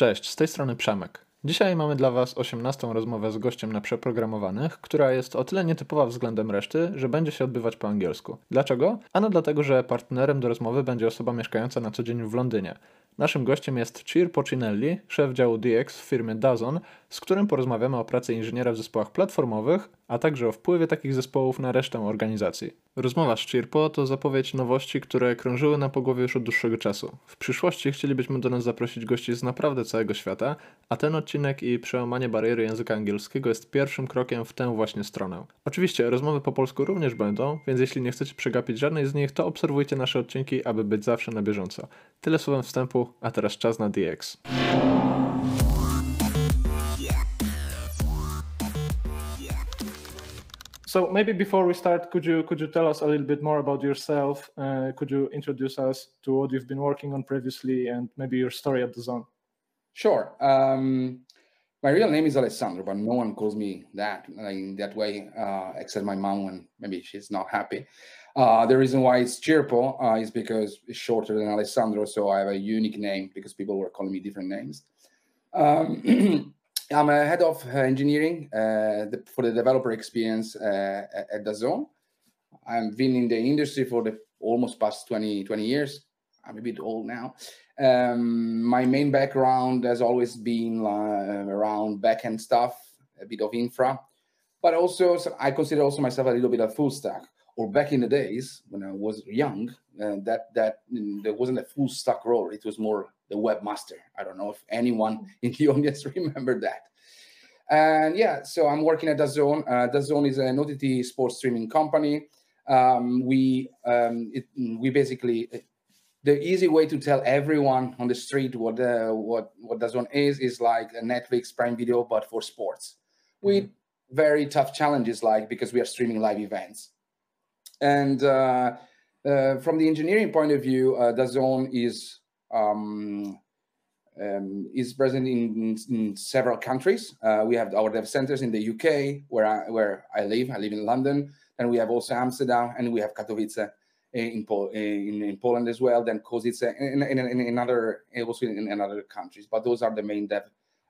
Cześć, z tej strony Przemek. Dzisiaj mamy dla Was 18 rozmowę z gościem na przeprogramowanych, która jest o tyle nietypowa względem reszty, że będzie się odbywać po angielsku. Dlaczego? Ano dlatego, że partnerem do rozmowy będzie osoba mieszkająca na co dzień w Londynie. Naszym gościem jest Cir Pocinelli, szef działu DX w firmie Dazon, z którym porozmawiamy o pracy inżyniera w zespołach platformowych, a także o wpływie takich zespołów na resztę organizacji. Rozmowa z Chirpo to zapowiedź nowości, które krążyły na pogłowie już od dłuższego czasu. W przyszłości chcielibyśmy do nas zaprosić gości z naprawdę całego świata, a ten odcinek i przełamanie bariery języka angielskiego jest pierwszym krokiem w tę właśnie stronę. Oczywiście rozmowy po polsku również będą, więc jeśli nie chcecie przegapić żadnej z nich, to obserwujcie nasze odcinki, aby być zawsze na bieżąco. Tyle słowem wstępu, a teraz czas na DX. So maybe before we start, could you could you tell us a little bit more about yourself? Uh, could you introduce us to what you've been working on previously and maybe your story at DAZN? Sure. Um, my real name is Alessandro, but no one calls me that in that way, uh, except my mom when maybe she's not happy. Uh, the reason why it's Cirpo uh, is because it's shorter than Alessandro, so I have a unique name because people were calling me different names. Um, I'm a head of uh, engineering uh, the, for the developer experience uh, at DAZN. I've been in the industry for the almost past 20, 20 years. I'm a bit old now. Um, my main background has always been around backend stuff, a bit of infra, but also I consider also myself a little bit of full stack. Or back in the days when I was young, uh, that that mm, there wasn't a full stack role. It was more the webmaster. I don't know if anyone in the audience remember that. And yeah, so I'm working at DAZN. Uh, Zone is an OTT sports streaming company. Um, we um, it, we basically the easy way to tell everyone on the street what uh, what what DAZN is is like a Netflix Prime Video, but for sports. Mm-hmm. With very tough challenges, like because we are streaming live events. And uh, uh, from the engineering point of view, uh, DAZN is um, um, is present in, in several countries. Uh, we have our dev centers in the UK, where I, where I live. I live in London. And we have also Amsterdam, and we have Katowice in, Pol- in, in Poland as well. Then Kozice in, in, in, other also in, in, other countries. But those are the main dev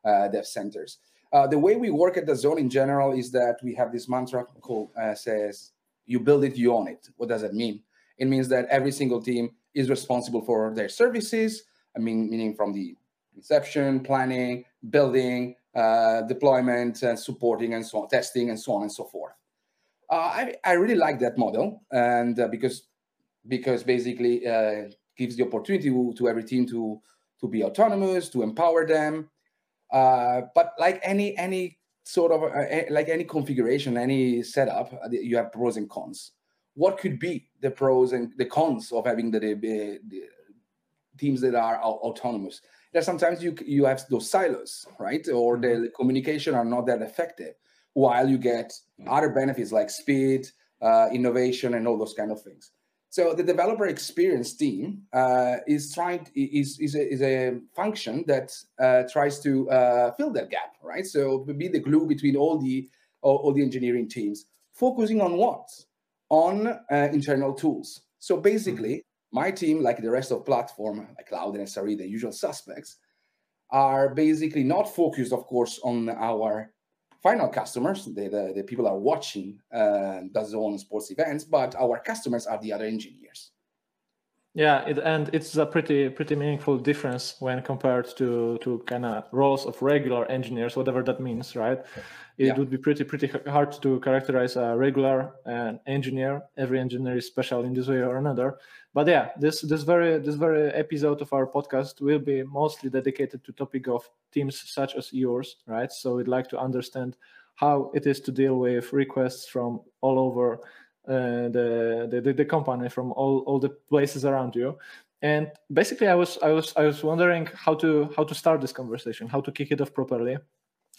uh, dev centers. Uh, the way we work at DAZN in general is that we have this mantra called uh, says you build it, you own it. What does that mean? It means that every single team is responsible for their services. I mean, meaning from the conception, planning, building, uh, deployment, and supporting, and so on, testing, and so on and so forth. Uh, I, I really like that model, and uh, because because basically uh, gives the opportunity to, to every team to to be autonomous, to empower them. Uh, but like any any sort of uh, like any configuration, any setup, you have pros and cons. What could be the pros and the cons of having the, the, the teams that are autonomous? that sometimes you you have those silos, right? Or the mm-hmm. communication are not that effective, while you get other benefits like speed, uh, innovation, and all those kind of things. So the developer experience team uh, is trying is is a, is a function that uh, tries to uh, fill that gap, right? So be the glue between all the all, all the engineering teams, focusing on what on uh, internal tools. So basically, my team, like the rest of platform, like Cloud and SRE, the usual suspects, are basically not focused, of course, on our final customers, the, the, the people are watching uh, DAZN sports events, but our customers are the other engineers. Yeah, it, and it's a pretty pretty meaningful difference when compared to to kind of roles of regular engineers, whatever that means, right? It yeah. would be pretty pretty hard to characterize a regular uh, engineer. Every engineer is special in this way or another. But yeah, this this very this very episode of our podcast will be mostly dedicated to topic of teams such as yours, right? So we'd like to understand how it is to deal with requests from all over the, the the company from all all the places around you. And basically i was i was i was wondering how to how to start this conversation how to kick it off properly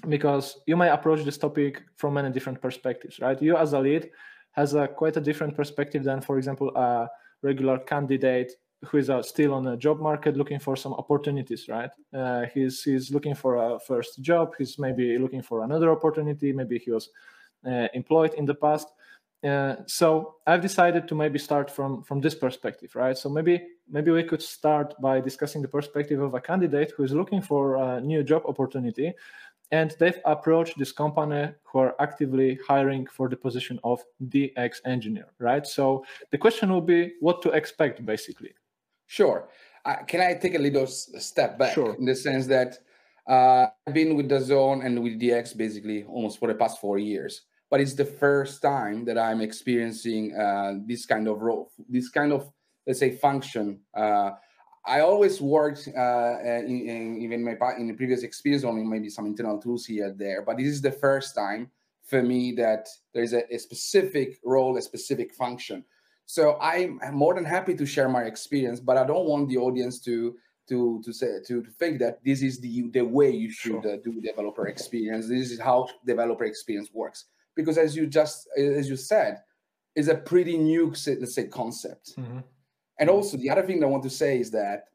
because you may approach this topic from many different perspectives right? You as a lead has a quite a different perspective than for example a regular candidate who is uh, still on a job market looking for some opportunities right? Uh, he's he's looking for a first job. He's maybe looking for another opportunity. Maybe he was uh, employed in the past uh, so I've decided to maybe start from from this perspective, right? So maybe maybe we could start by discussing the perspective of a candidate who is looking for a new job opportunity, and they've approached this company who are actively hiring for the position of DX engineer, right? So the question will be what to expect, basically. Sure. Uh, can I take a little step back sure. in the sense that uh, I've been with DAZN and with DX basically almost for the past four years but it's the first time that I'm experiencing uh, this kind of role, this kind of let's say function. Uh, I always worked uh, in, in, even my in the previous experience only maybe some internal tools here and there, but this is the first time for me that there's a, a specific role, a specific function. So I'm, I'm more than happy to share my experience, but I don't want the audience to to to say to, to think that this is the the way you should sure. uh, do developer experience. This is how developer experience works because as you just as you said is a pretty new let's say concept mm-hmm. and also the other thing i want to say is that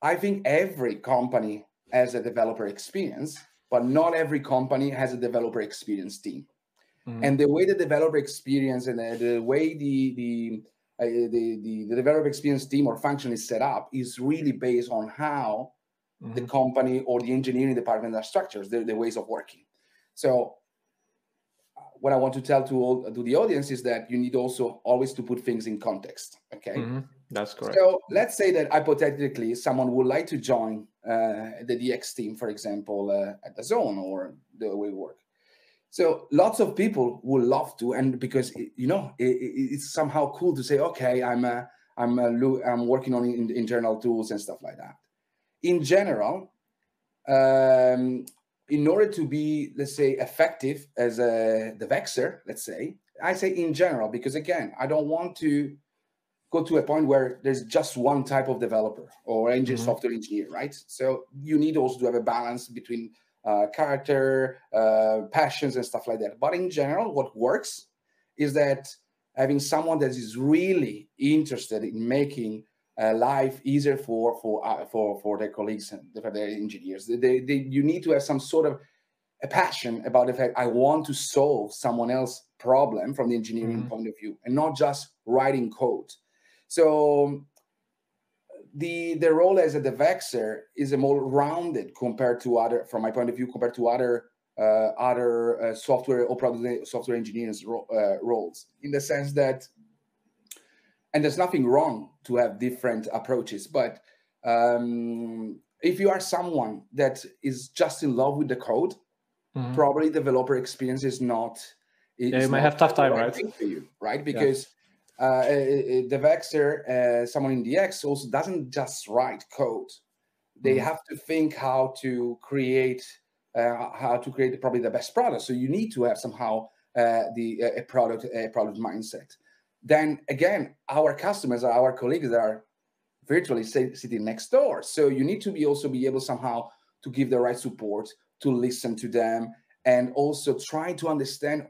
i think every company has a developer experience but not every company has a developer experience team mm-hmm. and the way the developer experience and the, the way the the, uh, the, the the developer experience team or function is set up is really based on how mm-hmm. the company or the engineering department are structured, the, the ways of working. So what I want to tell to all to the audience is that you need also always to put things in context. Okay, mm-hmm. that's correct. So let's say that hypothetically someone would like to join uh, the DX team, for example, uh, at zone or the way we work. So lots of people would love to, and because it, you know it, it's somehow cool to say, okay, I'm a, I'm a, I'm working on in, internal tools and stuff like that. In general, um, in order to be, let's say, effective as a vexer, let's say, I say in general, because again, I don't want to go to a point where there's just one type of developer or engine mm-hmm. software engineer, right? So you need also to have a balance between uh, character, uh, passions, and stuff like that. But in general, what works is that having someone that is really interested in making uh, life easier for for uh, for for their colleagues and for their engineers. They, they, you need to have some sort of a passion about the fact I want to solve someone else's problem from the engineering mm-hmm. point of view, and not just writing code. So the the role as a devexer is a more rounded compared to other, from my point of view, compared to other uh, other uh, software or product software engineers ro- uh, roles, in the sense that and there's nothing wrong to have different approaches but um, if you are someone that is just in love with the code mm-hmm. probably developer experience is not yeah, you might have tough time right for you right because yeah. uh, the vexer uh, someone in the dx also doesn't just write code they mm-hmm. have to think how to create uh, how to create probably the best product so you need to have somehow uh, the a product a product mindset then again, our customers, our colleagues that are virtually sitting next door. So you need to be also be able somehow to give the right support, to listen to them, and also try to understand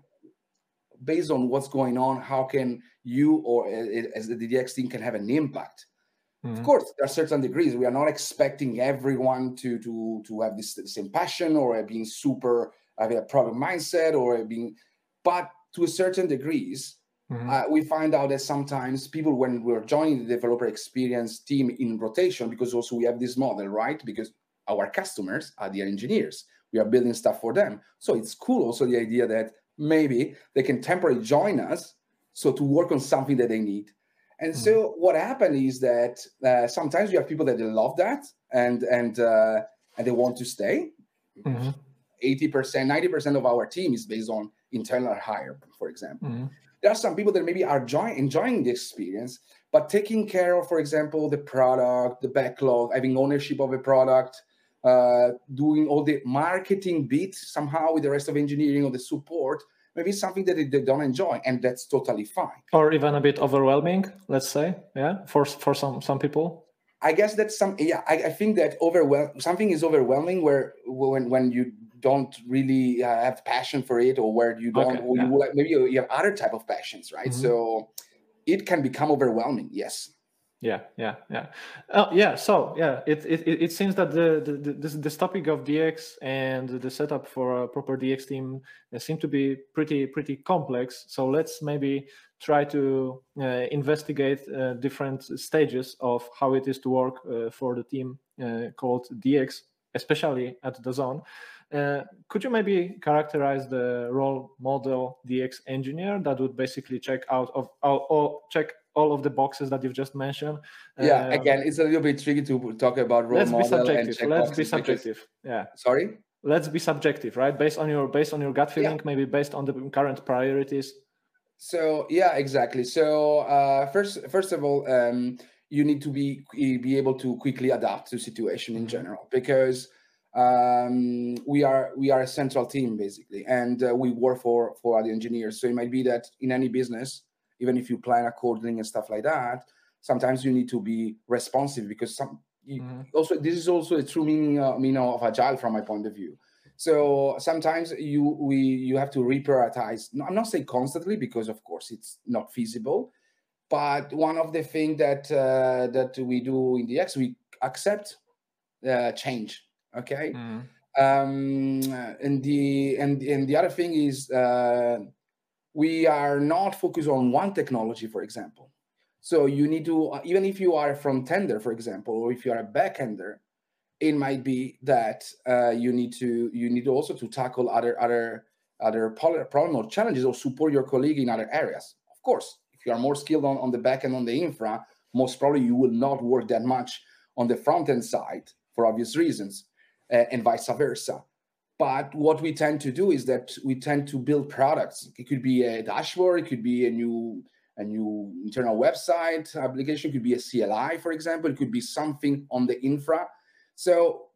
based on what's going on, how can you or as the DX team can have an impact. Mm-hmm. Of course, there are certain degrees. We are not expecting everyone to to to have this same passion or being super having a product mindset or being, but to a certain degrees, Mm-hmm. Uh, we find out that sometimes people, when we're joining the developer experience team in rotation, because also we have this model, right? Because our customers are the engineers, we are building stuff for them. So it's cool also the idea that maybe they can temporarily join us so to work on something that they need. And mm-hmm. so what happened is that uh, sometimes you have people that they love that and and uh, and they want to stay. Mm-hmm. 80%, 90% of our team is based on internal hire, for example. There are some people that maybe are joy- enjoying the experience, but taking care of, for example, the product, the backlog, having ownership of a product, uh, doing all the marketing bit somehow with the rest of engineering or the support, maybe something that they don't enjoy, and that's totally fine. Or even a bit overwhelming, let's say, yeah, for for some some people. I guess that's some yeah. I, I think that overwhelm something is overwhelming where when when you don't really uh, have passion for it or where you don't okay, yeah. you like maybe you have other type of passions right mm-hmm. so it can become overwhelming yes Yeah, yeah, yeah. Oh, yeah. So, yeah, it it, it seems that the, the this this topic of DX and the setup for a proper DX team uh, seem to be pretty pretty complex. So let's maybe try to uh, investigate uh, different stages of how it is to work uh, for the team uh, called DX, especially at DAZN. Uh, could you maybe characterize the role model DX engineer that would basically check out of all, check all of the boxes that you've just mentioned. Yeah, um, again, it's a little bit tricky to talk about role let's model. Be subjective. let's be subjective. Because... Yeah. Sorry. Let's be subjective, right? Based on your based on your gut feeling, yeah. maybe based on the current priorities. So yeah, exactly. So uh, first, first of all, um, you need to be be able to quickly adapt to situation in mm-hmm. general because um, we are we are a central team basically, and uh, we work for for the engineers. So it might be that in any business, even if you plan accordingly and stuff like that, sometimes you need to be responsive because some mm-hmm. also this is also a true meaning uh, meaning of agile from my point of view. So sometimes you we you have to reprioritize. No, I'm not saying constantly because of course it's not feasible, but one of the things that uh, that we do in DX we accept uh, change. Okay. Mm. Um, and the and and the other thing is uh, we are not focused on one technology, for example. So you need to, uh, even if you are a front ender, for example, or if you are a back ender, it might be that uh, you need to you need also to tackle other other other problem or challenges or support your colleague in other areas. Of course, if you are more skilled on, on the back end on the infra, most probably you will not work that much on the front end side for obvious reasons, and vice versa. But what we tend to do is that we tend to build products. It could be a dashboard, it could be a new a new internal website application, it could be a CLI, for example, it could be something on the infra. So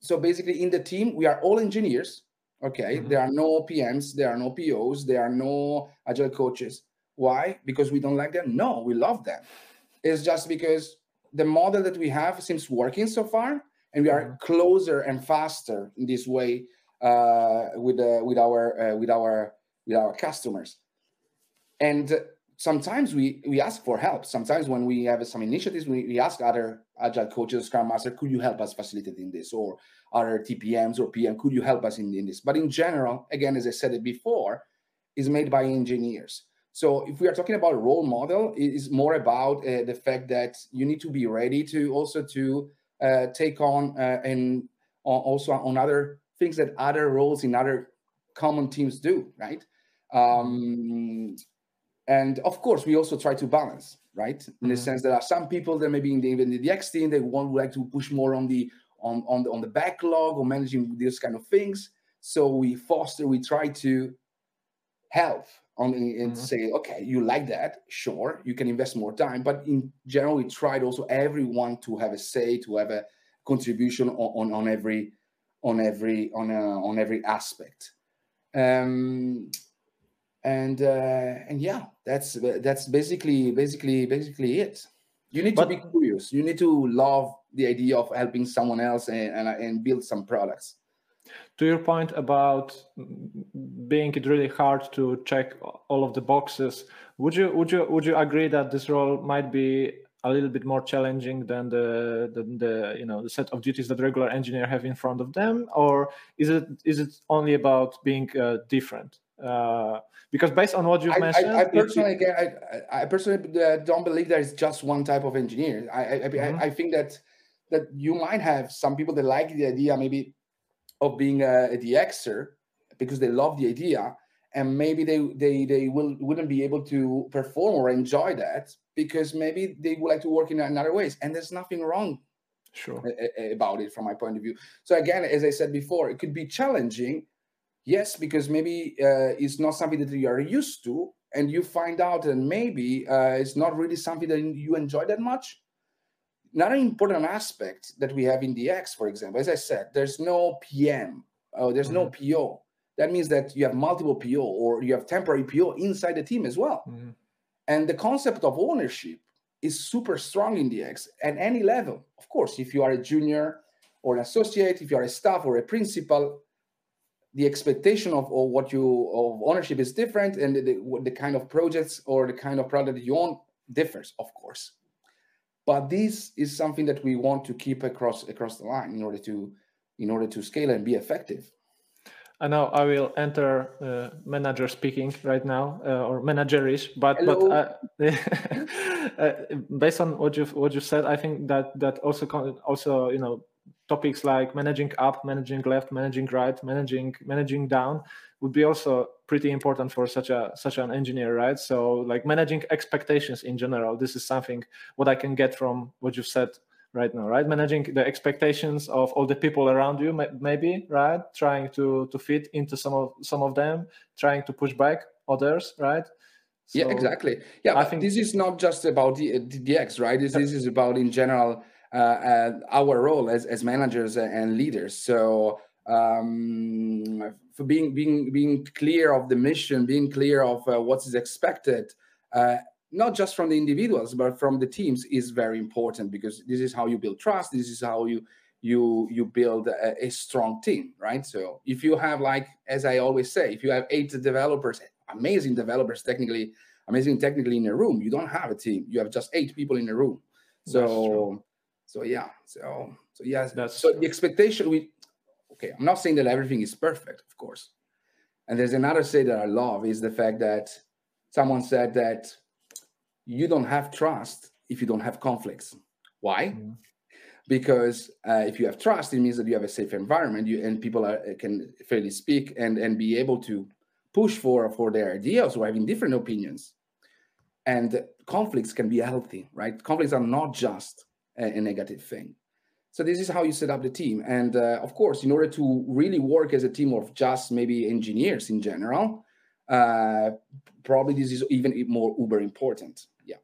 so basically in the team, we are all engineers. Okay. Mm-hmm. There are no PMs, there are no POs, there are no agile coaches. Why? Because we don't like them? No, we love them. It's just because the model that we have seems working so far, and we are mm-hmm. closer and faster in this way uh, with uh, with our uh, with our with our customers. And sometimes we we ask for help. Sometimes when we have some initiatives, we, we ask other agile coaches, Scrum Master, could you help us facilitate in this, or other TPMs or PM, could you help us in, in this? But in general, again, as I said it before, is made by engineers. So if we are talking about role model, it is more about uh, the fact that you need to be ready to also to take on uh, and also on other things that other roles in other common teams do, right? Um, and of course, we also try to balance, right? In mm-hmm. the sense that are some people that maybe in the, even the DX team they want like to push more on the on on the, on the backlog or managing these kind of things. So we foster, we try to help on and mm-hmm. say, okay, you like that, sure, you can invest more time. But in general, we tried also everyone to have a say, to have a contribution on, on, on every on every on a, on every aspect um and uh and yeah that's that's basically basically basically it you need but, to be curious you need to love the idea of helping someone else and, and, and build some products to your point about being it really hard to check all of the boxes would you would you would you agree that this role might be a little bit more challenging than the, the, the you know the set of duties that regular engineer have in front of them? Or is it is it only about being uh, different? Uh, because based on what you've mentioned i, I personally it, I, I, personally uh, don't believe there is just one type of engineer. I, I, mm-hmm. I, think that that you might have some people that like the idea maybe of being a, a dxer because they love the idea and maybe they they they will wouldn't be able to perform or enjoy that because maybe they would like to work in another ways. And there's nothing wrong sure. about it from my point of view. So again as i said before it could be challenging yes because maybe uh, it's not something that you are used to and you find out and maybe uh, it's not really something that you enjoy that much another important aspect that we have in dx for example as i said there's no pm uh, there's mm-hmm. no po that means that you have multiple PO or you have temporary PO inside the team as well. Mm-hmm. And the concept of ownership is super strong in DX at any level. Of course, if you are a junior or an associate, if you are a staff or a principal, the expectation of, of what you of ownership is different, and the, the kind of projects or the kind of product that you own differs, of course. But this is something that we want to keep across across the line in order to in order to scale and be effective And now I will enter uh, manager speaking right now uh, or managerish, but Hello. but uh, uh, based on what you what you said, I think that that also also you know topics like managing up, managing left, managing right, managing managing down would be also pretty important for such a such an engineer, right? So like managing expectations in general, this is something what I can get from what you said right now right? Managing the expectations of all the people around you maybe right? Trying to to fit into some of some of them trying to push back others right? So yeah exactly. Yeah i think this is not just about the dx right? This, this is about in general uh, uh, our role as, as managers and leaders. So um, for being being being clear of the mission being clear of uh, what is expected uh, not just from the individuals but from the teams is very important because this is how you build trust. This is how you you you build a, a, strong team right? So if you have like as i always say if you have eight developers amazing developers technically amazing technically in a room you don't have a team. You have just eight people in a room. So so yeah so so yes. That's so the expectation we okay i'm not saying that everything is perfect of course and there's another say that i love is the fact that someone said that you don't have trust if you don't have conflicts. Why? Mm-hmm. Because uh, if you have trust, it means that you have a safe environment, you and people are, can fairly speak and and be able to push for for their ideas or having different opinions. And conflicts can be healthy, right? Conflicts are not just a, a negative thing. So this is how you set up the team. And uh, of course, in order to really work as a team of just maybe engineers in general, uh, probably this is even more uber important Yeah.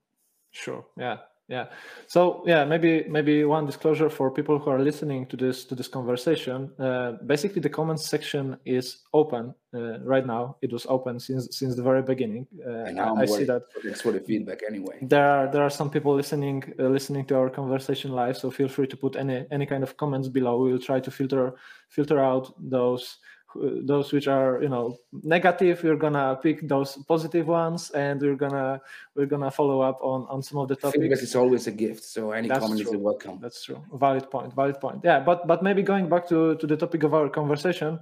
Sure. Yeah. Yeah. So yeah, maybe maybe one disclosure for people who are listening to this to this conversation. Uh, basically, the comments section is open uh, right now. It was open since since the very beginning. Uh, and I see that. Thanks for the feedback. Anyway, there are there are some people listening uh, listening to our conversation live. So feel free to put any any kind of comments below. We will try to filter filter out those those which are you know negative we're gonna pick those positive ones and we're gonna we're gonna follow up on on some of the topics. because it's always a gift so any That's comment true. is welcome. That's true. Valid point valid point. Yeah but but maybe going back to to the topic of our conversation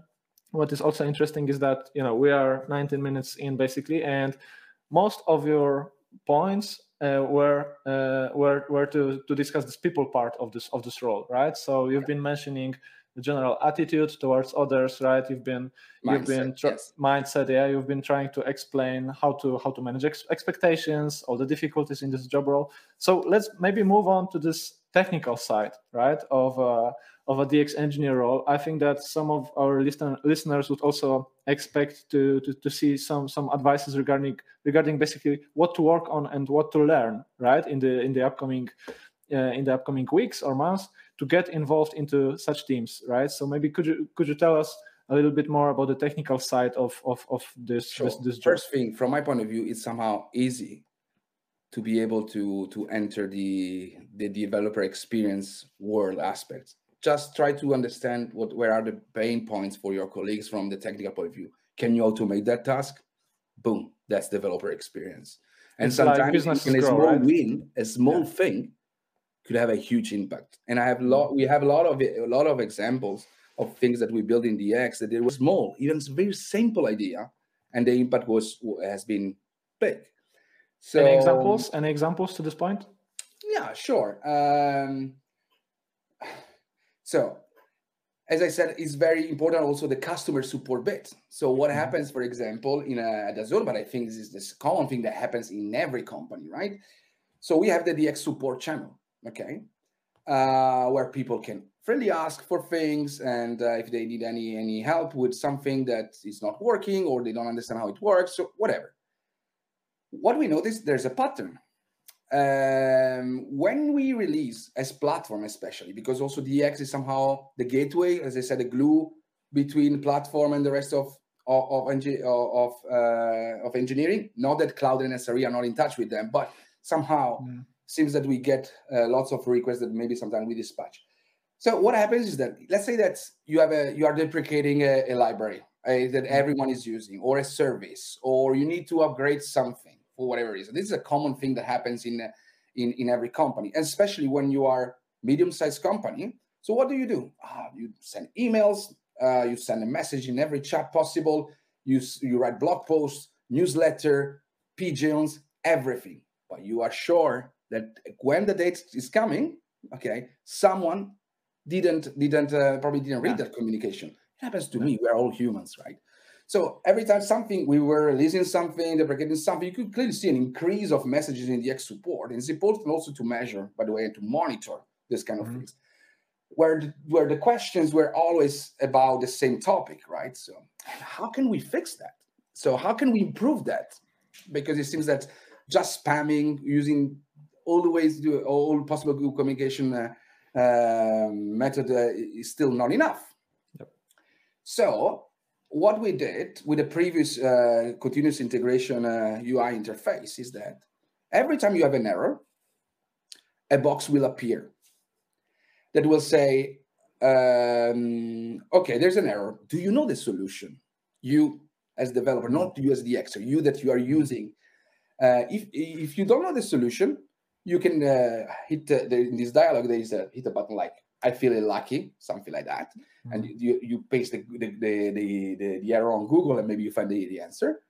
what is also interesting is that you know we are 19 minutes in basically and most of your points uh, were uh, were were to to discuss this people part of this of this role right? So you've been mentioning general attitude towards others right? You've been mindset, you've been yes. mindset yeah you've been trying to explain how to how to manage ex- expectations all the difficulties in this job role. So let's maybe move on to this technical side right of uh, of a dx engineer role. I think that some of our listen, listeners would also expect to, to to see some some advices regarding regarding basically what to work on and what to learn right in the in the upcoming uh, in the upcoming weeks or months to get involved into such teams, right? So maybe could you could you tell us a little bit more about the technical side of of, of this, sure. this, this First thing, from my point of view, it's somehow easy to be able to to enter the the developer experience world aspects. Just try to understand what where are the pain points for your colleagues from the technical point of view. Can you automate that task? Boom, that's developer experience. And it's sometimes like a small right? win, a small yeah. thing, could have a huge impact. And I have a mm. lot. We have a lot of a lot of examples of things that we built in DX that it was small, even a very simple idea, and the impact was has been big. So, any examples? Any examples to this point? Yeah, sure. Um, so, as I said, it's very important also the customer support bit. So, what mm-hmm. happens, for example, in a DAZN, but I think this is this common thing that happens in every company, right? So, we have the DX support channel okay, uh, where people can freely ask for things and uh, if they need any any help with something that is not working or they don't understand how it works or whatever. What we notice there's a pattern. Um, when we release as platform, especially because also DX is somehow the gateway, as I said, the glue between platform and the rest of of of, of, uh, of engineering. Not that cloud and SRE are not in touch with them, but somehow. Mm seems that we get uh, lots of requests that maybe sometimes we dispatch. So what happens is that let's say that you have a you are deprecating a, a library uh, that mm-hmm. everyone is using or a service or you need to upgrade something for whatever reason. This is a common thing that happens in in, in every company, especially when you are medium-sized company. So what do you do? Ah, you send emails, uh, you send a message in every chat possible, you, you write blog posts, newsletter, pigeons, everything. But you are sure that when the date is coming, okay, someone didn't didn't uh, probably didn't read yeah. that communication. It happens to yeah. me. We're all humans, right? So every time something we were releasing something, deprecating something, you could clearly see an increase of messages in DX support. And it's important also to measure, by the way, and to monitor this kind of mm-hmm. things. Where the, where the questions were always about the same topic, right? So how can we fix that? So how can we improve that? Because it seems that just spamming, using all the ways to do all possible communication uh, uh, method uh, is still not enough. Yep. So what we did with the previous uh, continuous integration UI uh, interface is that every time you have an error, a box will appear that will say, um, okay, there's an error. Do you know the solution? You as developer, not you as the expert, you that you are using. Uh, if if you don't know the solution, you can uh, hit the, the, in this dialogue. There is a hit a button like I feel lucky, something like that, mm-hmm. and you you paste the the, the the, the error on Google and maybe you find the, the answer.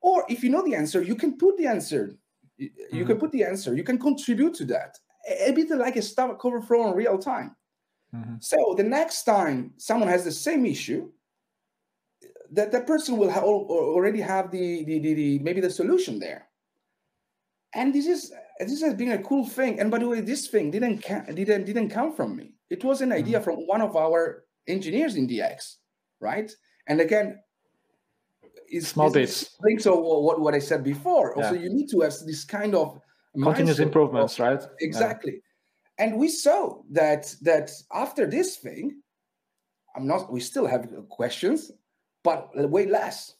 Or if you know the answer, you can put the answer. You mm-hmm. can put the answer. You can contribute to that a bit like a Stack Overflow in real time. Mm-hmm. So the next time someone has the same issue, that that person will ha- already have the, the, the, the, maybe the solution there. And this is this has been a cool thing. And by the way, this thing didn't didn't didn't come from me. It was an idea mm-hmm. from one of our engineers in DX, right? And again, it's small bits. Links of what, what I said before. Yeah. Also, you need to have this kind of continuous improvements, right? Exactly. Yeah. And we saw that that after this thing, I'm not. We still have questions, but way less.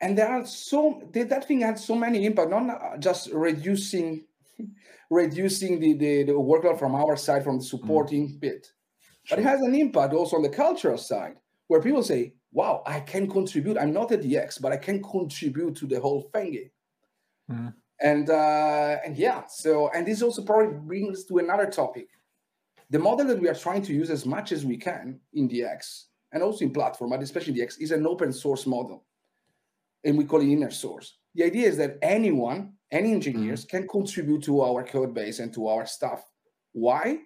And there are so that thing had so many impact, not just reducing reducing the, the, the workload from our side from the supporting mm. bit, but it has an impact also on the cultural side where people say, "Wow, I can contribute. I'm not a DX, but I can contribute to the whole thing." Mm and uh, and yeah so and this also probably brings to another topic the model that we are trying to use as much as we can in dx and also in platform but especially dx is an open source model and we call it inner source the idea is that anyone any engineers mm-hmm. can contribute to our code base and to our stuff why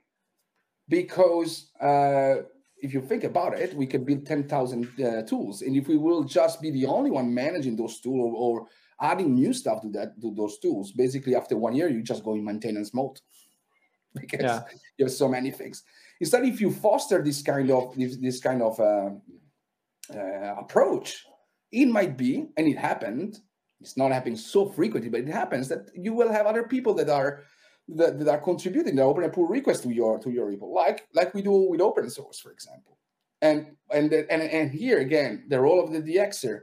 because uh, if you think about it, we can build 10,000 uh, tools. And if we will just be the only one managing those tools or, or adding new stuff to that to those tools. Basically, after one year, you just go in maintenance mode because yeah. you have so many things. Instead, if you foster this kind of this, this kind of uh, uh, approach, it might be, and it happened. It's not happening so frequently, but it happens that you will have other people that are that, that are contributing, that open a pull request to your to your repo, like like we do with open source, for example. And and and and here again, the role of the DXer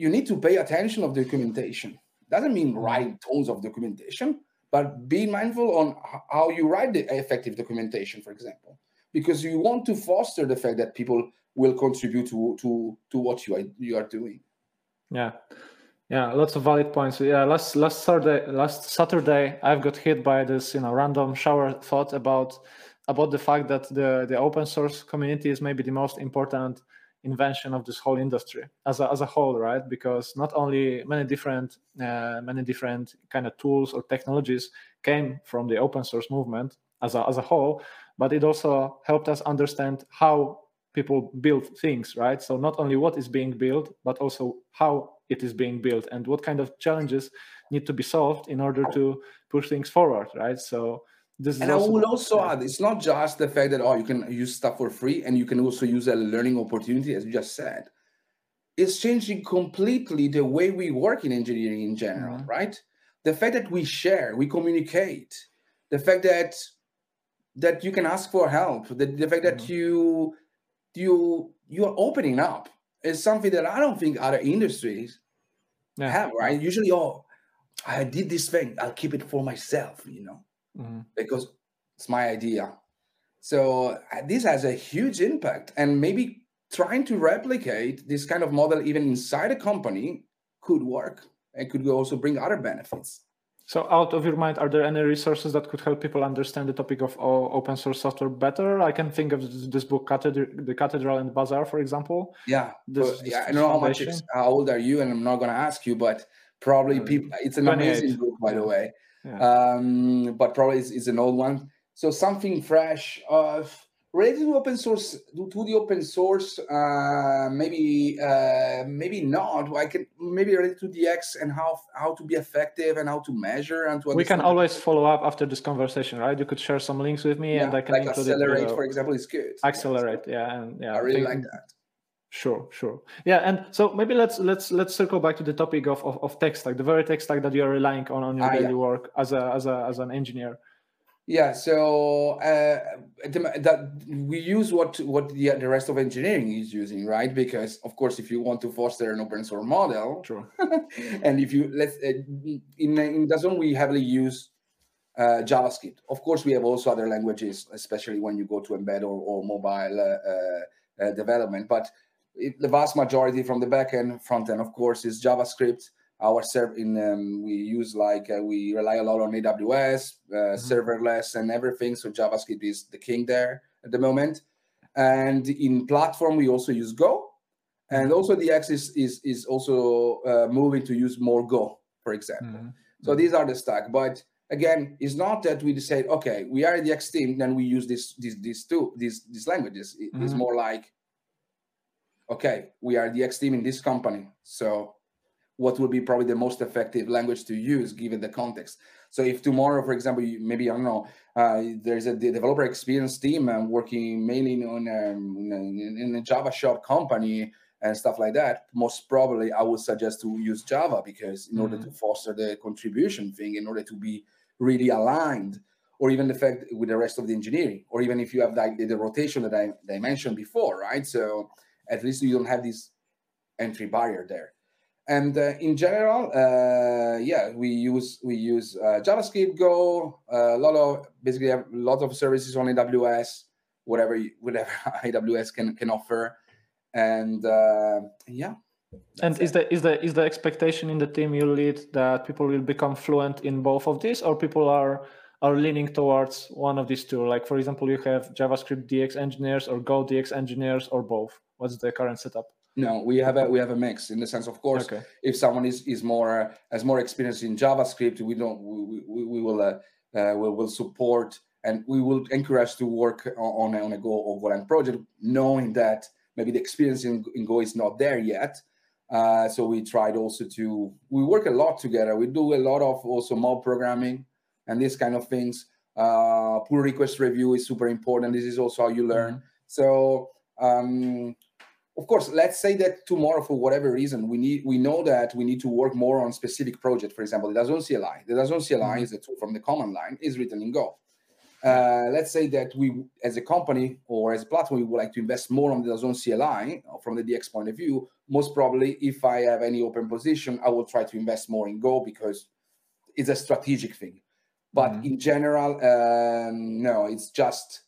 you need to pay attention of documentation. Doesn't mean write tons of documentation, but be mindful on how you write the effective documentation, for example, because you want to foster the fact that people will contribute to to to what you are you are doing. Yeah. Yeah, lots of valid points. Yeah, last last Saturday, last Saturday, I've got hit by this, you know, random shower thought about about the fact that the the open source community is maybe the most important invention of this whole industry as a, as a whole right because not only many different uh, many different kind of tools or technologies came from the open source movement as a, as a whole but it also helped us understand how people build things right so not only what is being built but also how it is being built and what kind of challenges need to be solved in order to push things forward right so this and I will also add, it's not just the fact that oh you can use stuff for free and you can also use a learning opportunity, as you just said. It's changing completely the way we work in engineering in general, mm-hmm. right? The fact that we share, we communicate, the fact that that you can ask for help, the, the fact that mm-hmm. you you you are opening up is something that I don't think other industries yeah. have, right? Usually, oh, I did this thing, I'll keep it for myself, you know mm-hmm. because it's my idea. So uh, this has a huge impact, and maybe trying to replicate this kind of model even inside a company could work and could also bring other benefits. So, out of your mind, are there any resources that could help people understand the topic of open source software better? I can think of this book, the Cathedral and Bazaar, for example. Yeah, this, this yeah. I don't know how much. How old are you? And I'm not going to ask you, but probably uh, people. It's an amazing book, by the way. Yeah. Um, but probably it's, it's, an old one. So something fresh. Uh, related to open source to the open source uh, maybe uh, maybe not. I can maybe related to dx and how how to be effective and how to measure and to we can always follow up after this conversation right? You could share some links with me yeah, and i can like accelerate for example is good. Accelerate yeah and yeah i really like that. Sure sure. Yeah and so maybe let's let's let's circle back to the topic of of, of tech stack the very tech stack that you are relying on on your ah, daily yeah. work as a as a as an engineer yeah, so uh, that we use what what the, the rest of engineering is using, right? Because of course, if you want to foster an open source model, True. and if you let's uh, in in DAZN we heavily use uh, JavaScript. Of course, we have also other languages, especially when you go to embed or, or mobile uh, uh, development. But it, the vast majority from the backend, front end, of course, is JavaScript our server in um, we use like uh, we rely a lot on aws uh, mm-hmm. serverless and everything so javascript is the king there at the moment and in platform we also use go and mm-hmm. also the x is is, is also uh, moving to use more go for example mm-hmm. so these are the stack but again it's not that we decide okay we are the x team then we use this this these two these these languages it's mm-hmm. more like okay we are the x team in this company so what would be probably the most effective language to use given the context. So if tomorrow, for example, you, maybe I don't know, uh, there's a developer experience team um, working mainly on um, in, in a Java shop company and stuff like that, most probably I would suggest to use Java because in mm-hmm. order to foster the contribution thing, in order to be really aligned, or even the fact with the rest of the engineering, or even if you have like the, the rotation that I, that I mentioned before, right? So at least you don't have this entry barrier there. And uh, in general, uh, yeah, we use we use uh, JavaScript, Go, a lot of basically a lot of services on AWS, whatever whatever AWS can can offer, and uh, yeah. And is the is the is the expectation in the team you lead that people will become fluent in both of these, or people are are leaning towards one of these two? Like for example, you have JavaScript DX engineers or Go DX engineers, or both. What's the current setup? No, we have a we have a mix in the sense, of course, okay. if someone is is more has more experience in JavaScript, we don't we, we, we will uh, uh, we will support and we will encourage to work on, on a Go or Golang project, knowing that maybe the experience in, in Go is not there yet. Uh, so we tried also to we work a lot together. We do a lot of also mob programming and these kind of things. Uh, pull request review is super important. This is also how you learn. Mm-hmm. So um, of course, let's say that tomorrow, for whatever reason, we need we know that we need to work more on specific project. For example, the DAZN CLI. The DAZN CLI mm-hmm. is a tool from the command line is written in Go. Uh, let's say that we, as a company or as a platform, we would like to invest more on the DAZN CLI uh, from the DX point of view. Most probably, if I have any open position, I will try to invest more in Go because it's a strategic thing. But mm-hmm. in general, um, no, it's just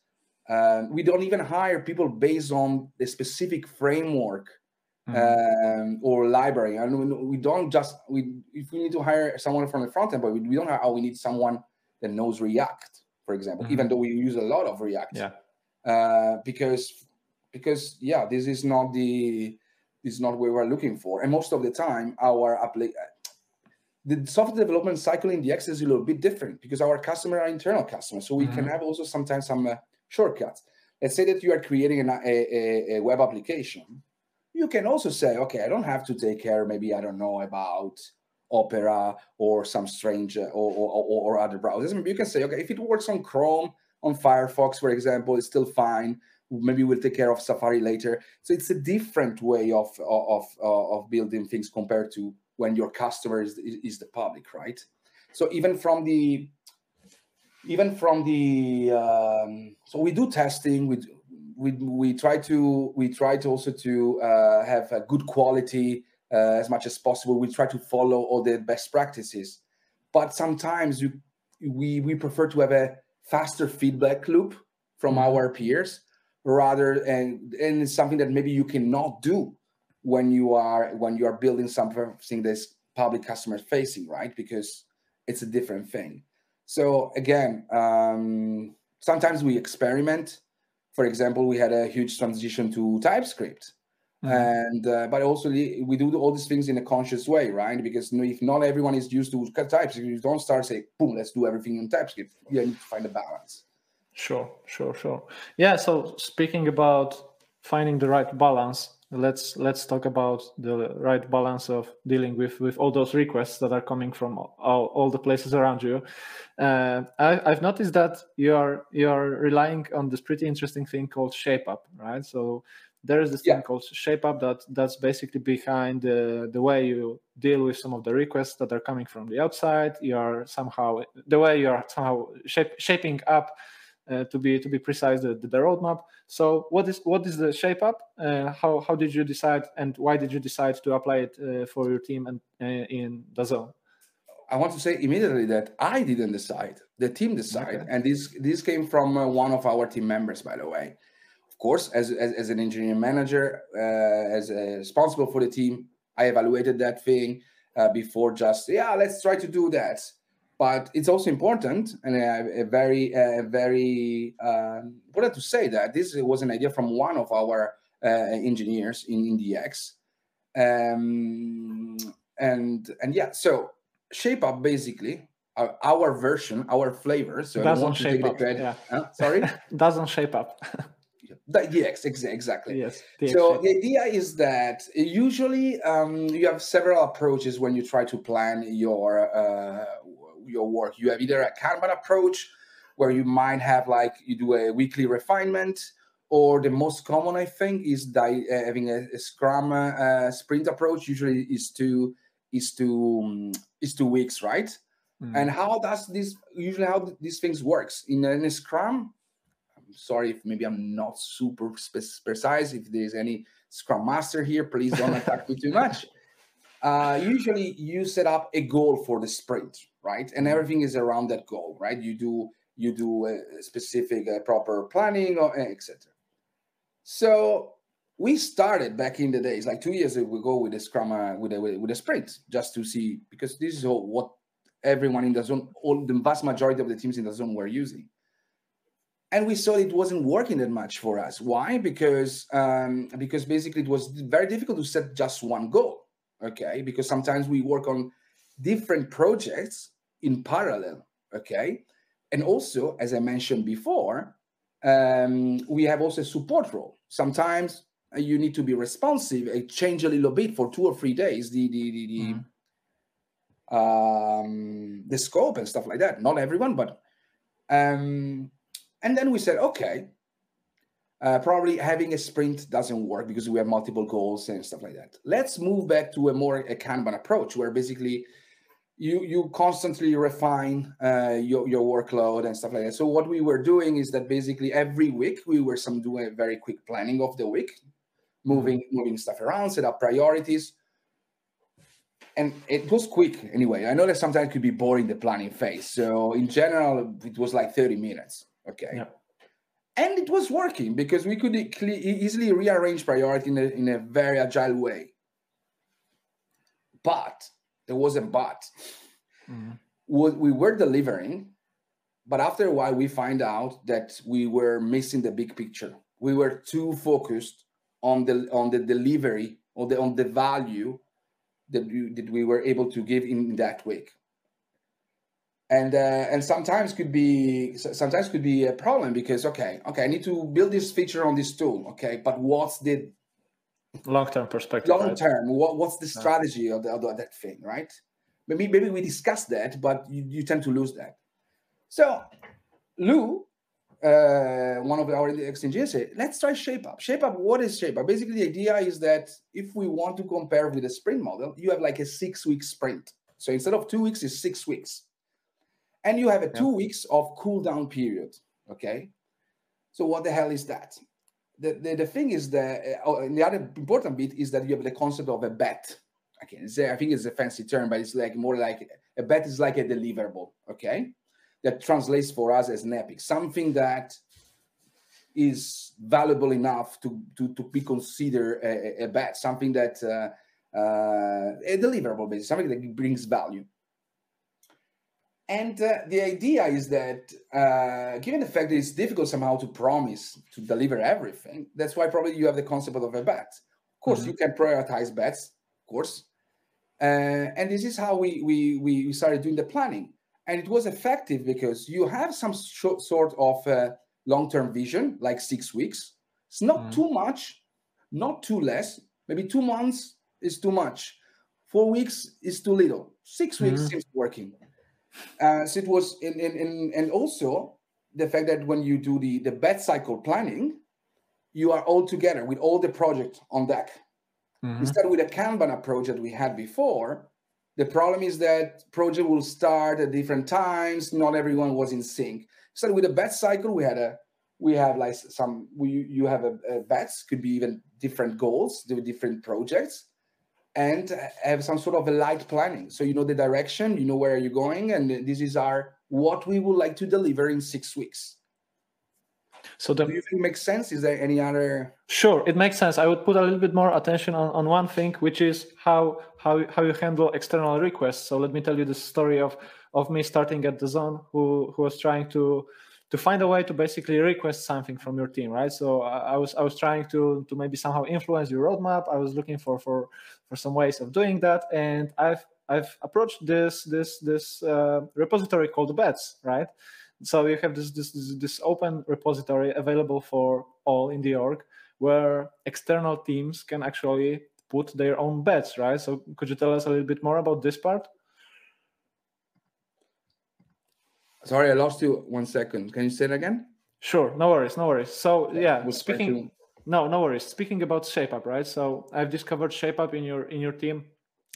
um, we don't even hire people based on the specific framework mm-hmm. um, or library. And we don't just we if we need to hire someone from the front end, but we, we don't have oh, we need someone that knows React, for example, mm-hmm. even though we use a lot of React. Yeah. Uh, because because yeah, this is not the this is not what we're looking for. And most of the time, our application the software development cycle in DX is a little bit different because our customer are internal customers. So we mm-hmm. can have also sometimes some uh, shortcuts. Let's say that you are creating an, a, a, web application. You can also say, okay, I don't have to take care, maybe, I don't know, about Opera or some strange uh, or, or, or, other browsers. Maybe you can say, okay, if it works on Chrome, on Firefox, for example, it's still fine. Maybe we'll take care of Safari later. So it's a different way of of of building things compared to when your customer is, is the public, right? So even from the even from the um, so we do testing we we we try to we try to also to uh, have a good quality uh, as much as possible we try to follow all the best practices but sometimes you we we prefer to have a faster feedback loop from mm-hmm. our peers rather and and it's something that maybe you cannot do when you are when you are building something that's public customer facing right because it's a different thing. So again, um, sometimes we experiment. For example, we had a huge transition to TypeScript. Mm-hmm. and uh, but also we do all these things in a conscious way right because if not everyone is used to typescript you don't start say boom let's do everything in typescript you need to find a balance sure sure sure yeah so speaking about finding the right balance let's let's talk about the right balance of dealing with with all those requests that are coming from all, all the places around you. Uh, I, have noticed that you are you are relying on this pretty interesting thing called shape up right? So there is this yeah. thing called shape up that that's basically behind the, the way you deal with some of the requests that are coming from the outside. You are somehow the way you are somehow shape, shaping up to be to be precise the, the roadmap so what is what is the shape up uh, how how did you decide and why did you decide to apply it uh, for your team and uh, in DAZN I want to say immediately that I didn't decide. The team decided, okay. and this this came from uh, one of our team members, by the way Of course, as, as, as an engineering manager, uh, as uh, responsible for the team, I evaluated that thing uh, before just, yeah, let's try to do that. But it's also important and a, a very, a very um, important to say that this was an idea from one of our uh, engineers in, in DX. Um, and and yeah, so shape up basically our, our version, our flavor. So doesn't I want to shape take up. the credit. Yeah. Huh? Sorry, doesn't shape up. yes, exactly. Yes. So the idea is that usually um, you have several approaches when you try to plan your uh, your work. You have either a Kanban approach, where you might have like you do a weekly refinement, or the most common I think is di- uh, having a, a Scrum uh, sprint approach. Usually is to is to um, is two weeks, right? Mm. And how does this usually how these things works in, in a Scrum? I'm sorry if maybe I'm not super precise. If there's any Scrum Master here, please don't attack me too much. Uh, usually, you set up a goal for the sprint, right? And mm-hmm. everything is around that goal, right? You do you do a specific uh, proper planning or uh, etc. So we started back in the days, like two years ago, with a Scrum uh, with a with a sprint, just to see because this is all, what everyone in DAZN, all the vast majority of the teams in DAZN were using and we saw it wasn't working that much for us. Why? Because um, because basically it was very difficult to set just one goal. Okay, because sometimes we work on different projects in parallel. Okay, and also as I mentioned before, um, we have also a support role. Sometimes uh, you need to be responsive, uh, change a little bit for two or three days. The the the, the, mm. um, the scope and stuff like that. Not everyone, but um, and then we said, okay, uh, probably having a sprint doesn't work because we have multiple goals and stuff like that. Let's move back to a more a Kanban approach where basically you you constantly refine uh, your, your workload and stuff like that. So what we were doing is that basically every week we were some doing a very quick planning of the week, moving mm-hmm. moving stuff around, set up priorities. And it was quick anyway. I know that sometimes it could be boring the planning phase. So in general, it was like 30 minutes Okay. Yeah. And it was working because we could easily rearrange priority in a, in a very agile way. But there wasn't but. Mm-hmm. What we were delivering, but after a while, we find out that we were missing the big picture. We were too focused on the on the delivery or the on the value that we, that we were able to give in that week and uh, and sometimes could be sometimes could be a problem because okay okay I need to build this feature on this tool okay but what's the long term perspective long term right? what, what's the strategy yeah. of, the, of that thing right maybe maybe we discuss that but you, you tend to lose that so Lou uh, one of our engineers said, let's try shape up. Shape up, what is shape up? Basically, the idea is that if we want to compare with a sprint model, you have like a six week sprint. So instead of two weeks, it's six weeks and you have a two weeks of cool down period. Okay, so what the hell is that? The, the, the thing is that uh, oh, the other important bit is that you have the concept of a bet. Okay, I think it's a fancy term, but it's like more like a bet is like a deliverable. Okay, that translates for us as an epic, something that is valuable enough to to, to be considered a, a bet, something that uh, uh, a deliverable, basically, something that brings value. And uh, the idea is that, uh, given the fact that it's difficult somehow to promise to deliver everything, that's why probably you have the concept of a bet. Of course, mm-hmm. you can prioritize bets, of course. Uh, and this is how we, we, we started doing the planning. And it was effective because you have some sh- sort of uh, long term vision, like six weeks. It's not mm-hmm. too much, not too less. Maybe two months is too much. Four weeks is too little. 6 weeks mm-hmm. seems working. Uh, so it was, in, in, in, and also the fact that when you do the, the bet cycle planning, you are all together with all the project on deck. Mm-hmm. Instead, with a Kanban approach that we had before, the problem is that project will start at different times. Not everyone was in sync. So with a bet cycle, we had a we have like some we you have a, a bets could be even different goals, do different projects, and have some sort of a light planning. So you know the direction, you know where you're going, and this is our what we would like to deliver in six weeks. So the, do you think it makes sense? Is there any other? Sure, it makes sense. I would put a little bit more attention on, on one thing, which is how how how you handle external requests. So let me tell you the story of of me starting at DAZN, who who was trying to to find a way to basically request something from your team, right? So I, I was I was trying to to maybe somehow influence your roadmap. I was looking for for for some ways of doing that, and I've I've approached this this this uh, repository called Bets, right? So you have this, this this this open repository available for all in the org, where external teams can actually put their own bets, right? So could you tell us a little bit more about this part? Sorry, I lost you one second. Can you say it again? Sure, no worries, no worries. So yeah, we'll speaking no, no worries. Speaking about ShapeUp, right? So I've discovered ShapeUp in your in your team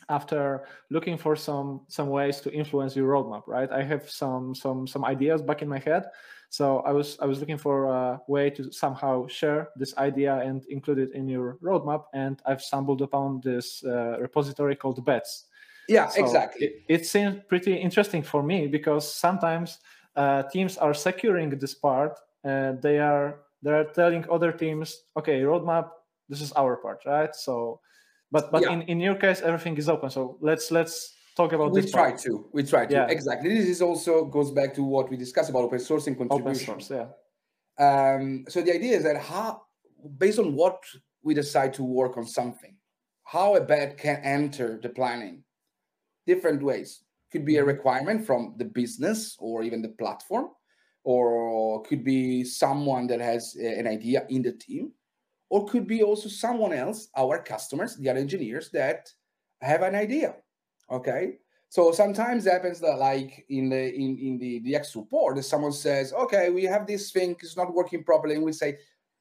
after looking for some some ways to influence your roadmap, right? I have some some some ideas back in my head. So I was I was looking for a way to somehow share this idea and include it in your roadmap, and I've stumbled upon this uh, repository called Bets. Yeah, so exactly. It, it, seems pretty interesting for me because sometimes uh, teams are securing this part. and they are they are telling other teams, okay, roadmap, this is our part, right? So, but but yeah. in, in your case, everything is open. So let's let's talk about we this. try part. to we try to yeah. exactly. This is also goes back to what we discussed about open source and contribution. Open source, yeah. Um, so the idea is that how based on what we decide to work on something, how a bet can enter the planning different ways. Could be a mm-hmm. requirement from the business or even the platform, or could be someone that has eh, an idea in the team, or could be also someone else, our customers, the other engineers that have an idea. Okay. So sometimes happens that like in the in, in the DX support, someone says, okay, we have this thing, it's not working properly, and we say,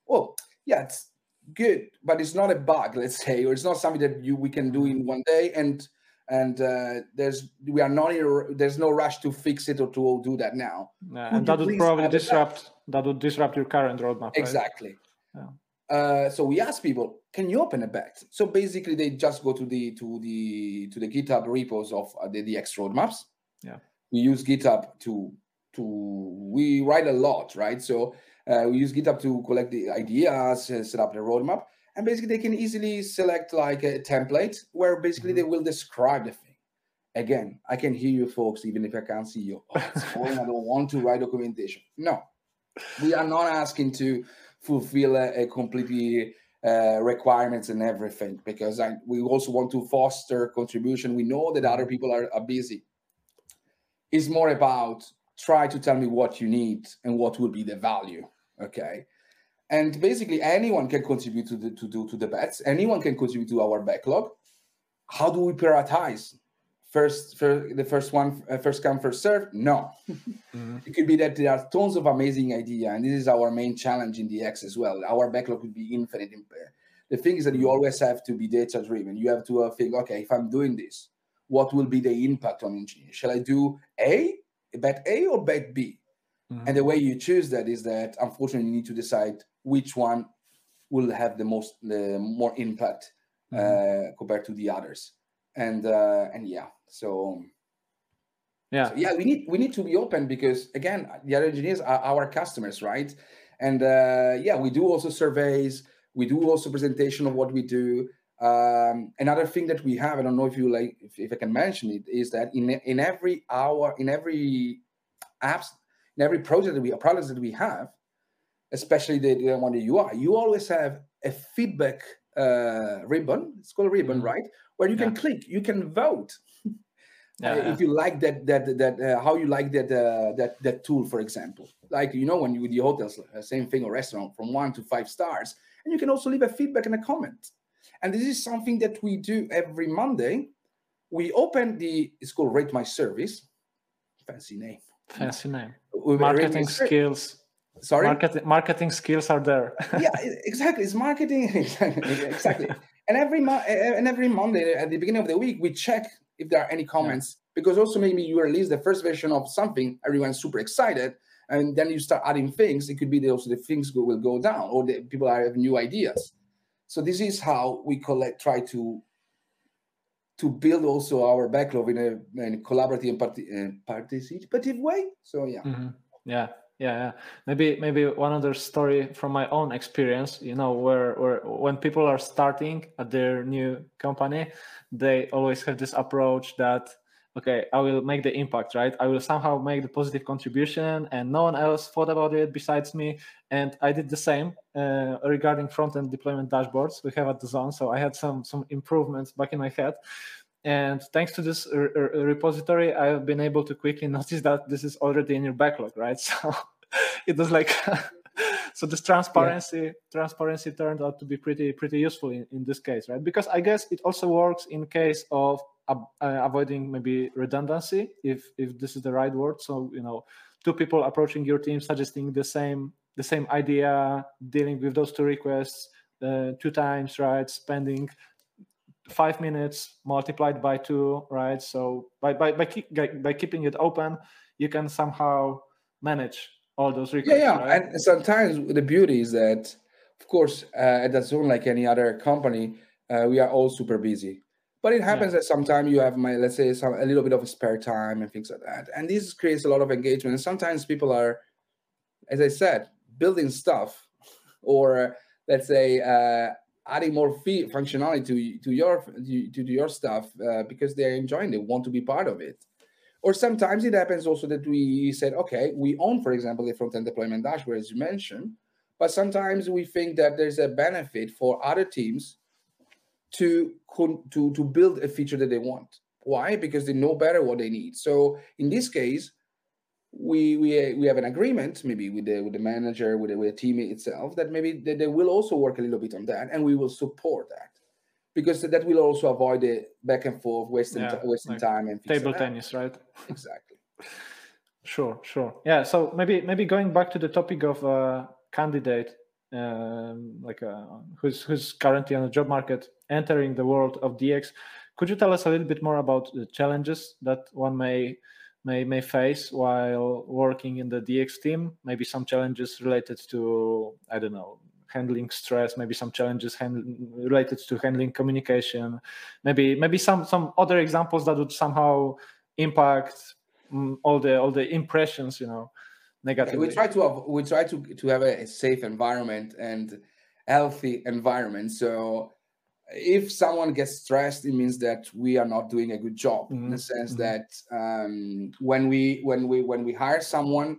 oh, yeah, it's good, but it's not a bug, let's say, or it's not something that you we can do in one day. And and uh, there's we are not in, there's no rush to fix it or to do that now. Yeah, and that would probably disrupt that would disrupt your current roadmap. Exactly. Right? Yeah. Uh, so we ask people, can you open a bet? So basically, they just go to the to the to the GitHub repos of uh, the DX roadmaps. Yeah. We use GitHub to to we write a lot, right? So uh, we use GitHub to collect the ideas, set up the roadmap, and basically they can easily select like a template where basically mm-hmm. they will describe the thing. Again i can hear you folks even if i can't see you. Oh, i don't want to write documentation. No. We are not asking to fulfill a, a completely uh, requirements and everything because I, we also want to foster contribution. We know that other mm-hmm. people are, are busy. It's more about try to tell me what you need and what will be the value okay and basically anyone can contribute to the to do to the bets. Anyone can contribute to our backlog. How do we prioritize? First for the first one uh, first come first serve? No. Mm-hmm. it could be that there are tons of amazing idea and this is our main challenge in DX as well. Our backlog could be infinite the thing is that you mm-hmm. always have to be data driven. You have to uh, think okay if i'm doing this what will be the impact on engineering? Shall i do a bet a or bet b? Mm-hmm. and the way you choose that is that unfortunately you need to decide which one will have the most the more impact mm-hmm. uh, compared to the others. And uh, and yeah so yeah. so yeah we need we need to be open because again the other engineers are our customers right? And uh, yeah we do also surveys. We do also presentation of what we do. Um, another thing that we have, I don't know if you like, if, if I can mention it, is that in in every hour, in every apps, in every project that we products that we have, especially the, the one the UI, you always have a feedback uh, ribbon. It's called a ribbon, mm-hmm. right? Where you yeah. can click, you can vote. Yeah, uh, if you like that that that uh, how you like that uh, that that tool for example like you know when you with the hotels uh, same thing or restaurant from one to five stars and you can also leave a feedback and a comment and this is something that we do every monday we open the it's called rate my service fancy name fancy name marketing skills sorry? Marketing marketing skills are there. Yeah exactly. It's marketing. Exactly. Exactly. And every mo- and every monday at the beginning of the week we check if there are any comments. Yeah. because also maybe you release the first version of something everyone's super excited and then you start adding things. It could be that also the things go, will go down or the people are have new ideas. So this is how we collect try to to build also our backlog in a, in a collaborative and part, uh, participative way. So yeah. Mm-hmm. yeah yeah, yeah. Maybe maybe one other story from my own experience you know where where when people are starting at their new company they always have this approach that okay i will make the impact right? I will somehow make the positive contribution and no one else thought about it besides me. And i did the same uh, regarding front-end deployment dashboards we have at DAZN. So i had some some improvements back in my head and thanks to this r- r- repository, I've been able to quickly notice that this is already in your backlog, right? So it was like, so this transparency, yeah. transparency turned out to be pretty, pretty useful in, in this case, right? Because I guess it also works in case of uh, avoiding maybe redundancy, if if this is the right word. So you know, two people approaching your team suggesting the same the same idea, dealing with those two requests uh, two times, right? Spending five minutes multiplied by two, right? So by by by, keep, by keeping it open, you can somehow manage all those requests. Yeah, yeah. Right? And sometimes the beauty is that, of course, uh, at DAZN, like any other company, uh, we are all super busy. But it happens yeah. that sometimes you have my, let's say, some a little bit of spare time and things like that, and this creates a lot of engagement. And sometimes people are, as I said, building stuff, or let's say. Uh, adding more fee functionality to to your to, to your stuff uh, because they're enjoying it, want to be part of it. Or sometimes it happens also that we said, okay, we own, for example, the front-end deployment dashboard, as you mentioned, but sometimes we think that there's a benefit for other teams to to to build a feature that they want. Why? Because they know better what they need. So in this case, we we we have an agreement maybe with the with the manager with the, with the team itself that maybe they, they will also work a little bit on that and we will support that because that will also avoid the back and forth wasting yeah, wasting like time and table tennis right? Exactly. Sure sure. Yeah so maybe maybe going back to the topic of uh, candidate um, like uh, who's who's currently on the job market entering the world of dx could you tell us a little bit more about the challenges that one may may may face while working in the DX team. Maybe some challenges related to I don't know handling stress. Maybe some challenges related to handling communication. Maybe maybe some some other examples that would somehow impact mm, all the all the impressions. You know, negatively. We try to have, we try to to have a safe environment and healthy environment. So if someone gets stressed it means that we are not doing a good job mm-hmm. in the sense mm-hmm. that um, when we when we when we hire someone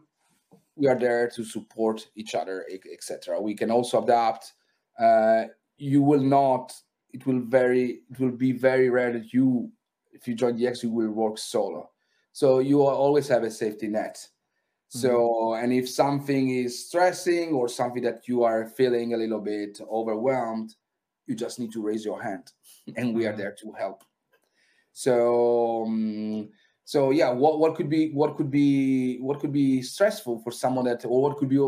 we are there to support each other etc we can also adapt uh, you will not it will very it will be very rare that you if you join DX you will work solo so you always have a safety net mm-hmm. so and if something is stressing or something that you are feeling a little bit overwhelmed you just need to raise your hand and we are mm-hmm. there to help so um, so yeah what what could be what could be what could be stressful for someone that or what could be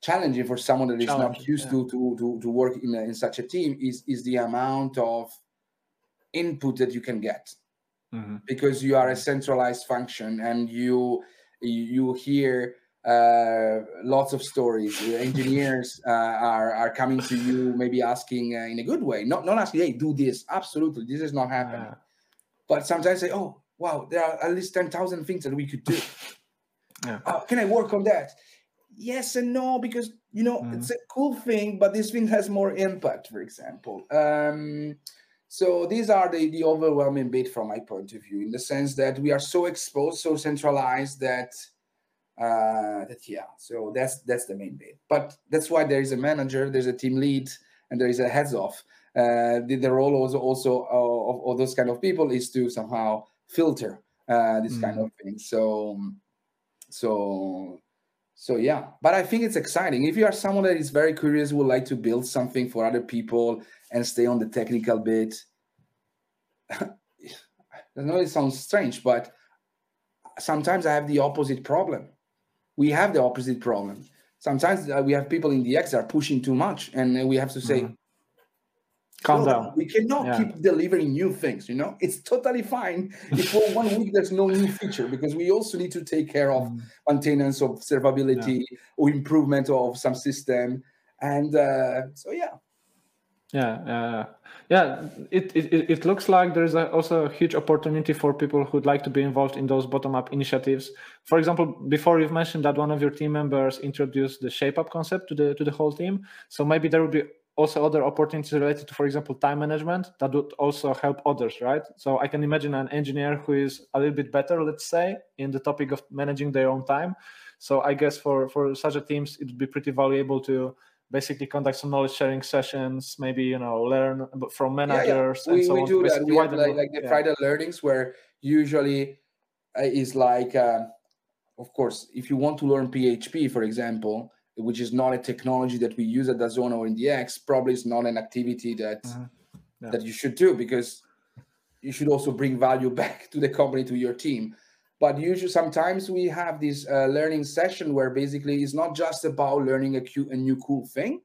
challenging for someone that is not used yeah. to, to to to work in, a, in such a team is is the amount of input that you can get mm-hmm. because you are a centralized function and you you hear uh, lots of stories. engineers uh, are are coming to you, maybe asking uh, in a good way, not not asking, "Hey, do this." Absolutely, this is not happening. Yeah. But sometimes say, "Oh, wow, there are at least ten thousand things that we could do. Yeah. Uh, can I work on that?" Yes and no, because you know mm. it's a cool thing, but this thing has more impact. For example, um, so these are the, the overwhelming bit from my point of view, in the sense that we are so exposed, so centralized that uh, that yeah. So that's that's the main bit. But that's why there is a manager, there's a team lead, and there is a heads off. Uh, the, the role also also of, of those kind of people is to somehow filter uh, this mm. kind of thing. So so so yeah but i think it's exciting if you are someone that is very curious would like to build something for other people and stay on the technical bit i know it sounds strange but sometimes i have the opposite problem we have the opposite problem sometimes uh, we have people in DX are pushing too much and we have to say mm-hmm. Calm down. We cannot yeah. keep delivering new things. You know, it's totally fine if for one week there's no new feature because we also need to take care of mm. maintenance of observability yeah. or improvement of some system. And uh, so, yeah. Yeah, uh, yeah. It, it it looks like there's a, also a huge opportunity for people who'd like to be involved in those bottom-up initiatives. For example, before you've mentioned that one of your team members introduced the shape-up concept to the to the whole team. So maybe there would be also other opportunities related to, for example, time management that would also help others, right? So I can imagine an engineer who is a little bit better, let's say, in the topic of managing their own time. So I guess for for such a teams, it would be pretty valuable to basically conduct some knowledge sharing sessions, maybe you know learn from managers. Yeah, yeah. We, so we do that. We have like, like the yeah. Friday learnings where usually uh, is like, uh, of course, if you want to learn PHP, for example, which is not a technology that we use at DAZN or in DX, probably is not an activity that uh-huh. yeah. that you should do because you should also bring value back to the company to your team. But usually, sometimes we have this uh, learning session where basically it's not just about learning a, a new cool thing.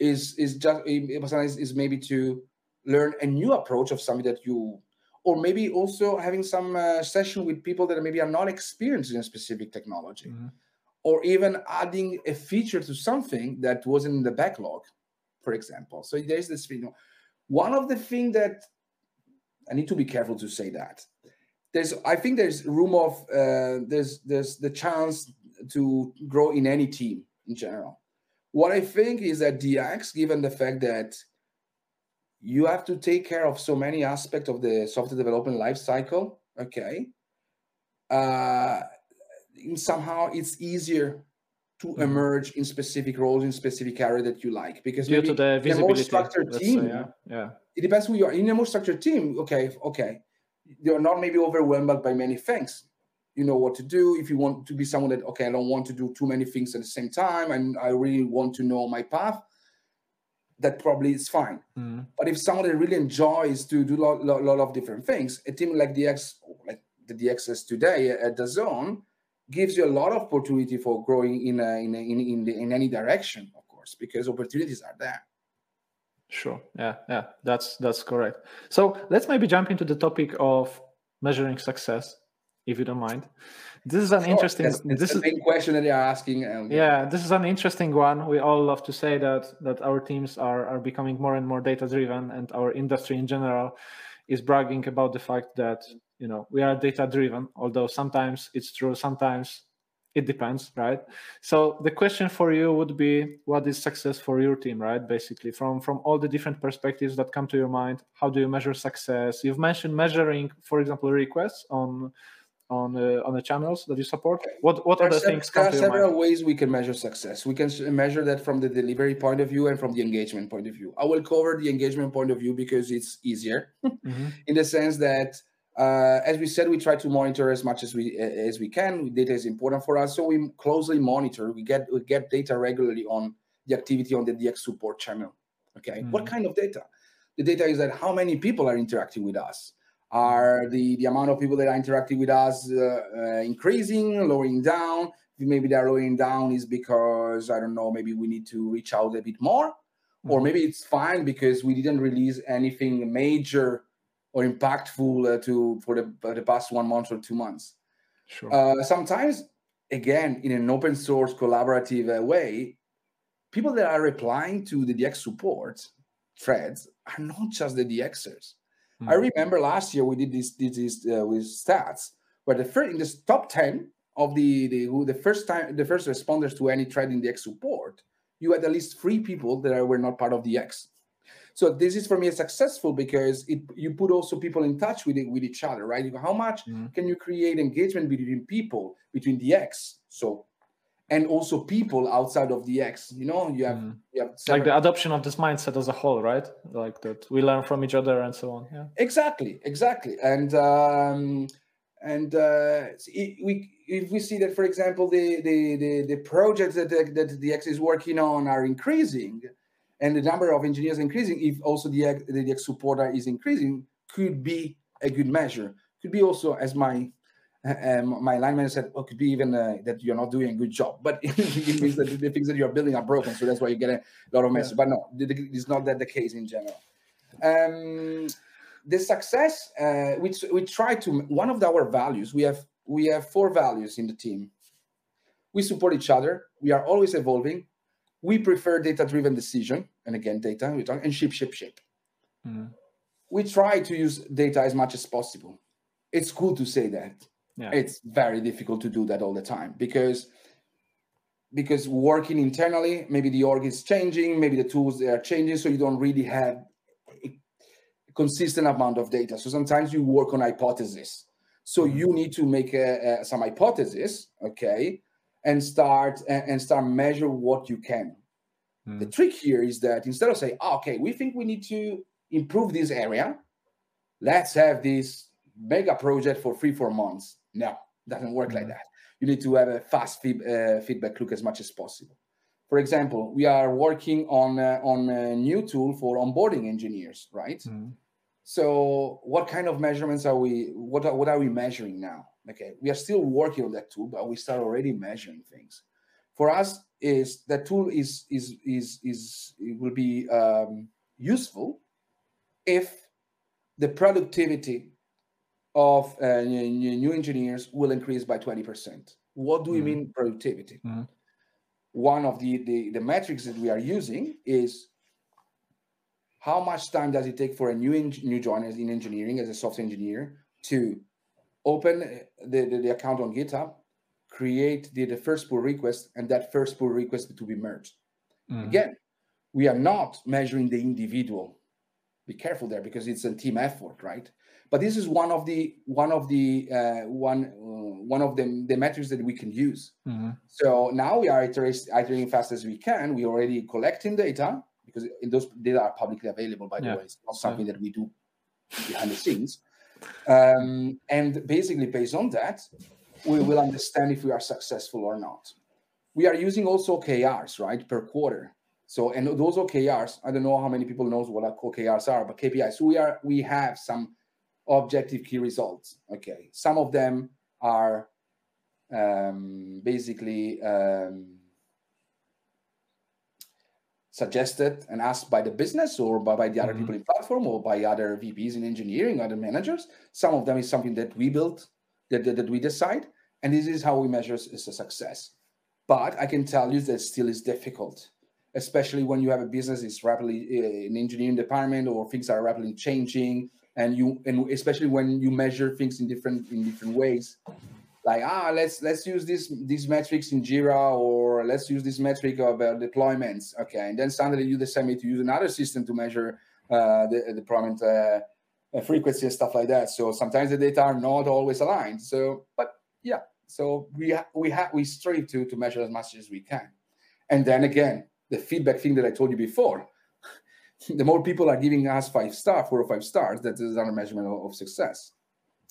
Is is just sometimes is maybe to learn a new approach of something that you or maybe also having some uh, session with people that maybe are not experienced in a specific technology. Mm-hmm or even adding a feature to something that wasn't in the backlog, for example. So there's this thing. One of the things that I need to be careful to say that there's, I think there's room of uh, there's there's the chance to grow in any team in general. What I think is that DX, given the fact that you have to take care of so many aspects of the software development life cycle, okay, uh, somehow it's easier to mm-hmm. emerge in specific roles in specific area that you like because due to the visibility, more structured team. Say, yeah. yeah, it depends who you are. In a more structured team, okay, okay, you're not maybe overwhelmed by many things. You know what to do. If you want to be someone that okay, I don't want to do too many things at the same time, and I really want to know my path. That probably is fine. Mm. But if someone that really enjoys to do a lot, lot, lot of different things, a team like DX, like the DXS today at DAZN, gives you a lot of opportunity for growing in a, in a, in in, the, in any direction, of course, because opportunities are there. Sure. Yeah. Yeah. That's that's correct. So let's maybe jump into the topic of measuring success, if you don't mind. This is an sure. interesting. That's, that's this is the main question that you're asking. Um, yeah, this is an interesting one. We all love to say that that our teams are are becoming more and more data driven, and our industry in general is bragging about the fact that you know we are data driven although sometimes it's true sometimes it depends right? So the question for you would be what is success for your team right? Basically from from all the different perspectives that come to your mind how do you measure success? You've mentioned measuring for example requests on on uh, on the channels that you support. What what other things there are several mind? ways we can measure success. We can measure that from the delivery point of view and from the engagement point of view. I will cover the engagement point of view because it's easier. Mm-hmm. in the sense that uh, as we said, we try to monitor as much as we as we can. Data is important for us, so we closely monitor. We get we get data regularly on the activity on the DX support channel. Okay, mm-hmm. what kind of data? The data is that how many people are interacting with us. Are the, the amount of people that are interacting with us uh, uh, increasing, lowering down? Maybe they're lowering down is because I don't know. Maybe we need to reach out a bit more, mm-hmm. or maybe it's fine because we didn't release anything major or impactful uh, to for the, for the past one month or two months. Sure. Uh, sometimes, again, in an open source collaborative uh, way, people that are replying to the DX support threads are not just the DXers. Mm-hmm. I remember last year we did this, did this uh, with stats where the first in the top ten of the the who the first time the first responders to any thread in DX support, you had at least three people that were not part of DX. So this is for me successful because it you put also people in touch with it, with each other, right? How much mm-hmm. can you create engagement between people between DX? So and also people outside of DX. You know, you have, mm. you have like the adoption of this mindset as a whole, right? Like that we learn from each other and so on. Yeah. Exactly, exactly, and um, and uh, we if we see that, for example, the the the, the projects that the, that DX is working on are increasing, and the number of engineers increasing, if also the the supporter is increasing, could be a good measure. Could be also, as my um, my line manager said, "Oh, could be even uh, that you're not doing a good job." But it means that the things that you're building are broken, so that's why you get a lot of messages. Yeah. But no, it's not that the case in general. Um, the success, uh, we we try to one of our values. We have we have four values in the team. We support each other. We are always evolving. We prefer data-driven decision, and again, data. We talk and ship, ship, ship. Mm. We try to use data as much as possible. It's cool to say that yeah. it's very difficult to do that all the time because because working internally maybe the org is changing maybe the tools they are changing so you don't really have a consistent amount of data so sometimes you work on hypothesis so mm-hmm. you need to make a, a, some hypothesis okay and start and start measure what you can mm. the trick here is that instead of saying oh, okay we think we need to improve this area let's have this mega project for three four months no, it doesn't work mm-hmm. like that. You need to have a fast feed, uh, feedback loop as much as possible. For example, we are working on uh, on a new tool for onboarding engineers, right? Mm-hmm. So, what kind of measurements are we? What are, what are we measuring now? Okay, we are still working on that tool, but we start already measuring things. For us, is that tool is is is is it will be um, useful if the productivity of uh, new engineers will increase by 20%. What do we mm-hmm. mean productivity? Mm-hmm. One of the, the, the metrics that we are using is how much time does it take for a new new joiner in engineering as a software engineer to open the, the, the account on GitHub, create the, the first pull request, and that first pull request to be merged. Mm-hmm. Again, we are not measuring the individual. Be careful there because it's a team effort, right? But this is one of the one of the uh, one uh, one of the, the metrics that we can use. Mm-hmm. So now we are iterating fast as we can. We already collecting data because those data are publicly available. By the yeah. way, it's not something yeah. that we do behind the scenes. Um, and basically, based on that, we will understand if we are successful or not. We are using also OKRs, right, per quarter. So, and those OKRs, I don't know how many people knows what OKRs are, but KPIs. So we are we have some objective key results. Okay, some of them are um, basically um, suggested and asked by the business or by, by the other mm-hmm. people in platform or by other VPs in engineering, other managers. Some of them is something that we built, that, that, that we decide, and this is how we measure is a success. But I can tell you that still is difficult, especially when you have a business is rapidly uh, an engineering department or things are rapidly changing and you and especially when you measure things in different in different ways like ah let's let's use this these metrics in jira or let's use this metric of uh, deployments. Okay. And then suddenly you decide me to use another system to measure uh, the, the deployment uh, uh, frequency and stuff like that. So sometimes the data are not always aligned. So but yeah so we ha- we have we strive to to measure as much as we can. And then again the feedback thing that i told you before the more people are giving us five star, four or five stars, that is another measurement of, of success.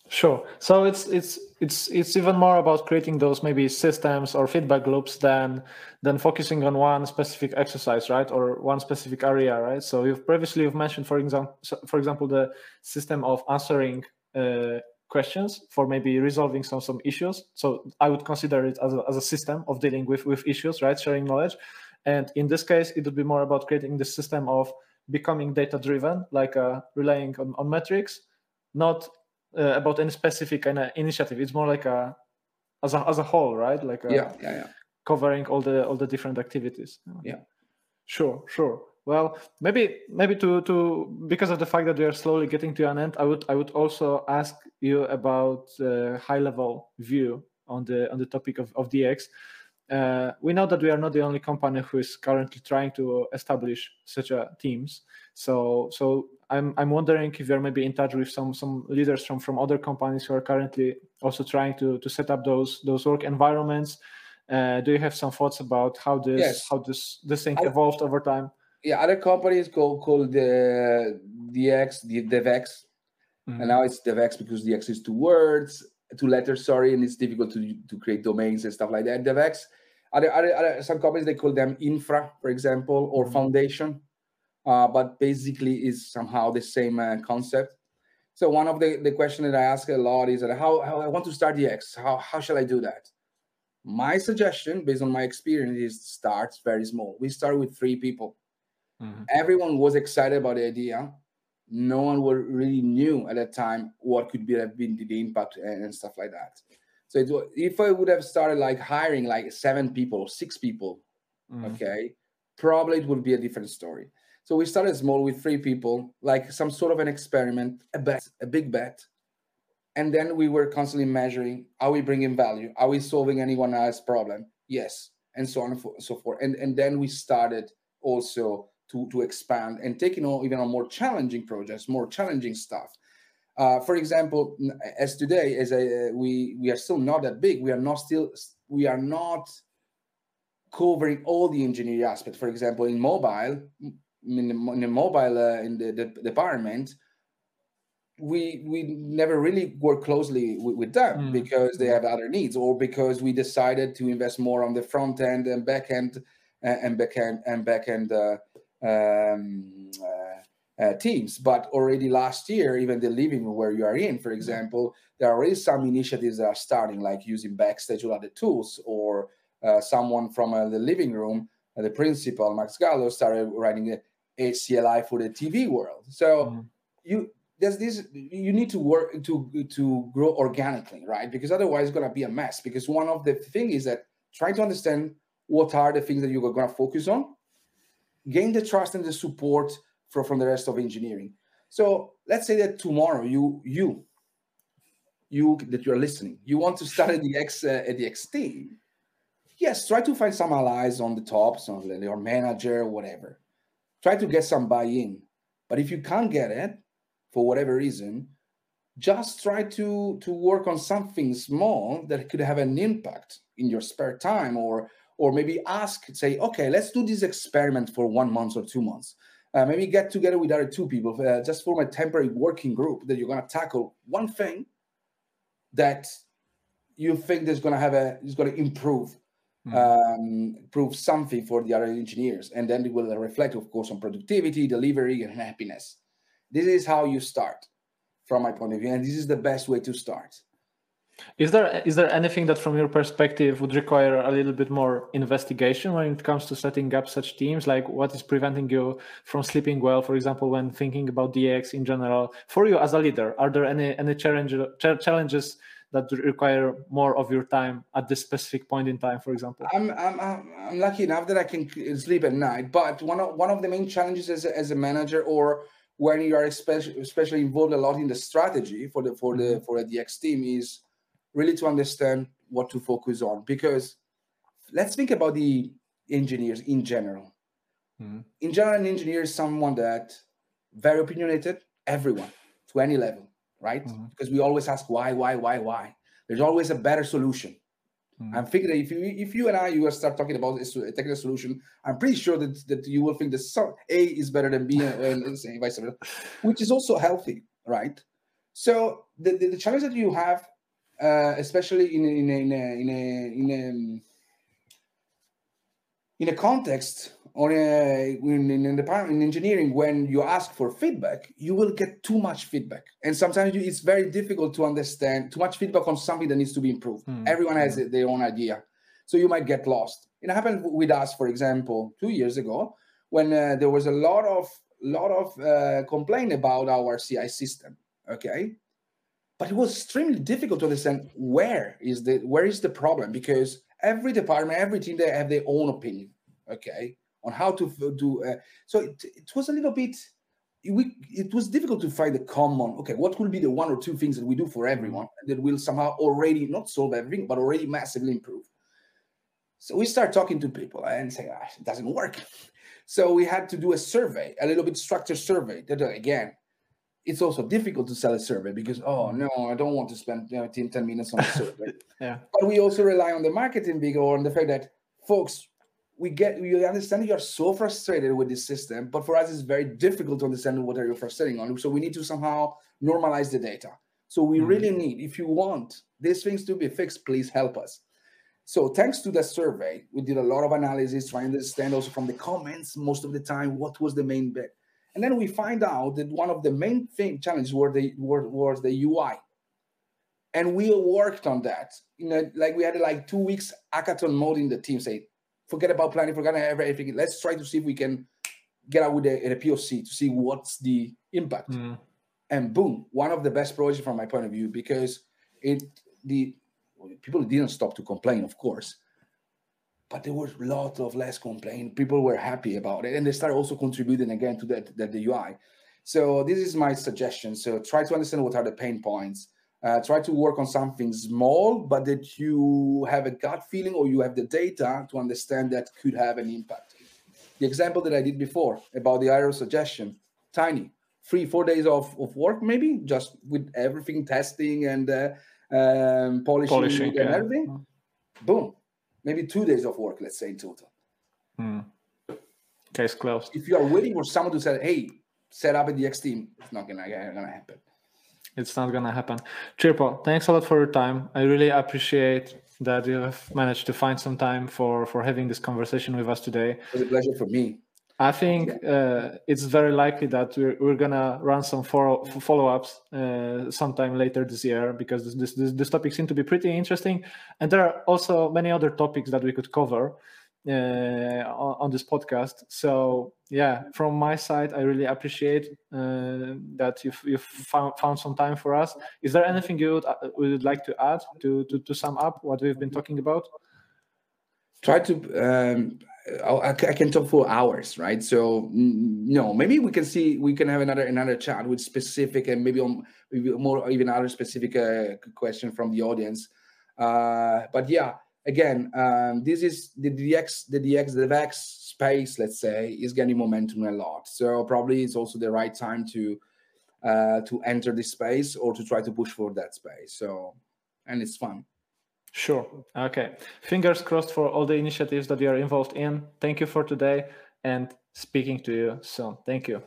Sure. So it's it's it's it's even more about creating those maybe systems or feedback loops than than focusing on one specific exercise, right, or one specific area, right. So you've previously you've mentioned, for example, for example, the system of answering uh, questions for maybe resolving some some issues. So I would consider it as a, as a system of dealing with with issues, right, sharing knowledge. And in this case, it would be more about creating the system of becoming data driven, like uh, relying on, on metrics, not uh, about any specific kind of initiative. It's more like a as a as a whole, right? Like a, uh, yeah, yeah, yeah, covering all the all the different activities. Yeah, sure, sure. Well, maybe maybe to to because of the fact that we are slowly getting to an end, I would I would also ask you about the high level view on the on the topic of of DX. Uh, we know that we are not the only company who is currently trying to establish such a teams. So, so I'm I'm wondering if you're maybe in touch with some some leaders from from other companies who are currently also trying to to set up those those work environments. Uh, do you have some thoughts about how this yes. how this this thing I, evolved over time? Yeah, other companies called called the DX, the DevX, mm-hmm. and now it's DevX because DX is two words, two letters, sorry, and it's difficult to to create domains and stuff like that. DevX. Other, other, other some companies they call them infra, for example, or mm-hmm. foundation, uh, but basically is somehow the same uh, concept. So one of the, the question that I ask a lot is that how, how I want to start DX, how, how shall I do that? My suggestion, based on my experience, is start very small. We start with three people. Mm-hmm. Everyone was excited about the idea. No one really knew at that time what could be have been the impact and, and stuff like that. So it, if I would have started like hiring like seven people or six people, mm-hmm. okay, probably it would be a different story. So we started small with three people, like some sort of an experiment, a bet, a big bet. And then we were constantly measuring, are we bringing value? Are we solving anyone else's problem? Yes. And so on and so forth. And, and then we started also to, to expand and taking on even on more challenging projects, more challenging stuff. Uh, for example, as today, as a, we we are still not that big. We are not still we are not covering all the engineering aspects. For example, in mobile, in the, in the mobile uh, in the, the, department we we never really work closely with, with them mm. because they have other needs or because we decided to invest more on the front end and back end uh, and back end and back end uh, um, uh, uh, teams but already last year even the living room where you are in for hmm. example there are already some initiatives that are starting like using backstage or other tools or uh, someone from the living room the principal max gallo started writing a CLI for the TV world. So mm. you there's this you need to work to to grow organically, right? Because otherwise it's gonna be a mess. Because one of the thing is that trying to understand what are the things that you're gonna focus on, gain the trust and the support from, from the rest of engineering. So let's say that tomorrow you you you that you're listening, you want to start at the X uh, at the X team. Yes, try to find some allies on the top, some your manager, whatever try to get some buy-in but if you can't get it for whatever reason just try to to work on something small that could have an impact in your spare time or or maybe ask say okay let's do this experiment for one month or two months uh, maybe get together with other two people uh, just form a temporary working group that you're going to tackle one thing that you think is going to have a is going to improve mm. um, prove something for the other engineers. And then it will reflect, of course, on productivity, delivery, and happiness. This is how you start from my point of view. And this is the best way to start. Is there is there anything that, from your perspective, would require a little bit more investigation when it comes to setting up such teams? Like, what is preventing you from sleeping well, for example, when thinking about DX in general? For you as a leader, are there any any challenge, challenges that require more of your time at this specific point in time, for example? I'm, I'm, I'm lucky enough that I can sleep at night, but one of, one of the main challenges as a, as a manager or when you are especially, especially involved a lot in the strategy for the for the mm-hmm. for the DX team is really to understand what to focus on because let's think about the engineers in general. Mm-hmm. In general, an engineer is someone that very opinionated, everyone to any level right? Mm-hmm. Because we always ask why, why, why, why. There's always a better solution. Mm-hmm. I'm thinking that if you if you and I you start talking about a technical solution, I'm pretty sure that, that you will think that some, A is better than B and, and vice versa, which is also healthy, right? So the, the, the challenge that you have, uh, especially in a, in a, in a, in a, in a in a context or a, in, in, the in engineering when you ask for feedback you will get too much feedback. And sometimes it's very difficult to understand too much feedback on something that needs to be improved. Mm. everyone has mm. their own idea. So you might get lost. It happened with us for example two years ago when uh, there was a lot of lot of uh, complaint about our ci system okay but it was extremely difficult to understand where is the where is the problem because every department every team they have their own opinion okay on how to do. Uh, so it, it was a little bit. We, it was difficult to find a common. Okay, what will be the one or two things that we do for everyone that will somehow already not solve everything, but already massively improve. So we start talking to people and say, ah, it doesn't work. So we had to do a survey, a little bit structured survey. That uh, again, it's also difficult to sell a survey because oh no, I don't want to spend you know, 10, 10 minutes on a survey. yeah. But we also rely on the marketing big or on the fact that folks, we get we understand you are so frustrated with this system, but for us it's very difficult to understand what are you frustrating on. So we need to somehow normalize the data. So we mm-hmm. really need, if you want these things to be fixed, please help us. So thanks to the survey, we did a lot of analysis, trying to understand also from the comments most of the time what was the main bit. And then we find out that one of the main thing challenges were the were, was the UI. And we worked on that. You know, like we had like two weeks hackathon mode in the team, say, forget about planning, forget about everything. Let's try to see if we can get out with a, a POC to see what's the impact. Mm. And boom, one of the best projects from my point of view, because it the people didn't stop to complain, of course, but there was a lot of less complaint. People were happy about it, and they started also contributing again to that, that the UI. So this is my suggestion. So try to understand what are the pain points. Uh, try to work on something small, but that you have a gut feeling or you have the data to understand that could have an impact. The example that I did before about the IRO suggestion, tiny, three, four days of, of work, maybe just with everything testing and uh, um, polishing, polishing and yeah. everything. Boom, maybe two days of work, let's say in total. Mm. Case closed. If you are waiting for someone to say, "Hey, set up a DX team," it's not gonna, gonna happen. It's not gonna happen. Cirpo, thanks a lot for your time. I really appreciate that you have managed to find some time for for having this conversation with us today. It was a pleasure for me. I think uh, it's very likely that we're, we're gonna run some follow, follow-ups uh, sometime later this year because this, this this topic seems to be pretty interesting, and there are also many other topics that we could cover uh, on, on, this podcast. So yeah, from my side, I really appreciate uh, that you've, you've found, found some time for us. Is there anything you would, uh, would like to add to, to to sum up what we've been talking about? Try to. Um I, I can talk for hours, right? So no, maybe we can see we can have another another chat with specific and maybe on maybe more even other specific uh, question from the audience. Uh, but yeah, again, um, this is the DX the DX the VEX space. Let's say is gaining momentum a lot. So probably it's also the right time to uh, to enter this space or to try to push for that space. So and it's fun. Sure. Okay. Fingers crossed for all the initiatives that you are involved in. Thank you for today and speaking to you soon. Thank you.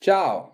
Ciao.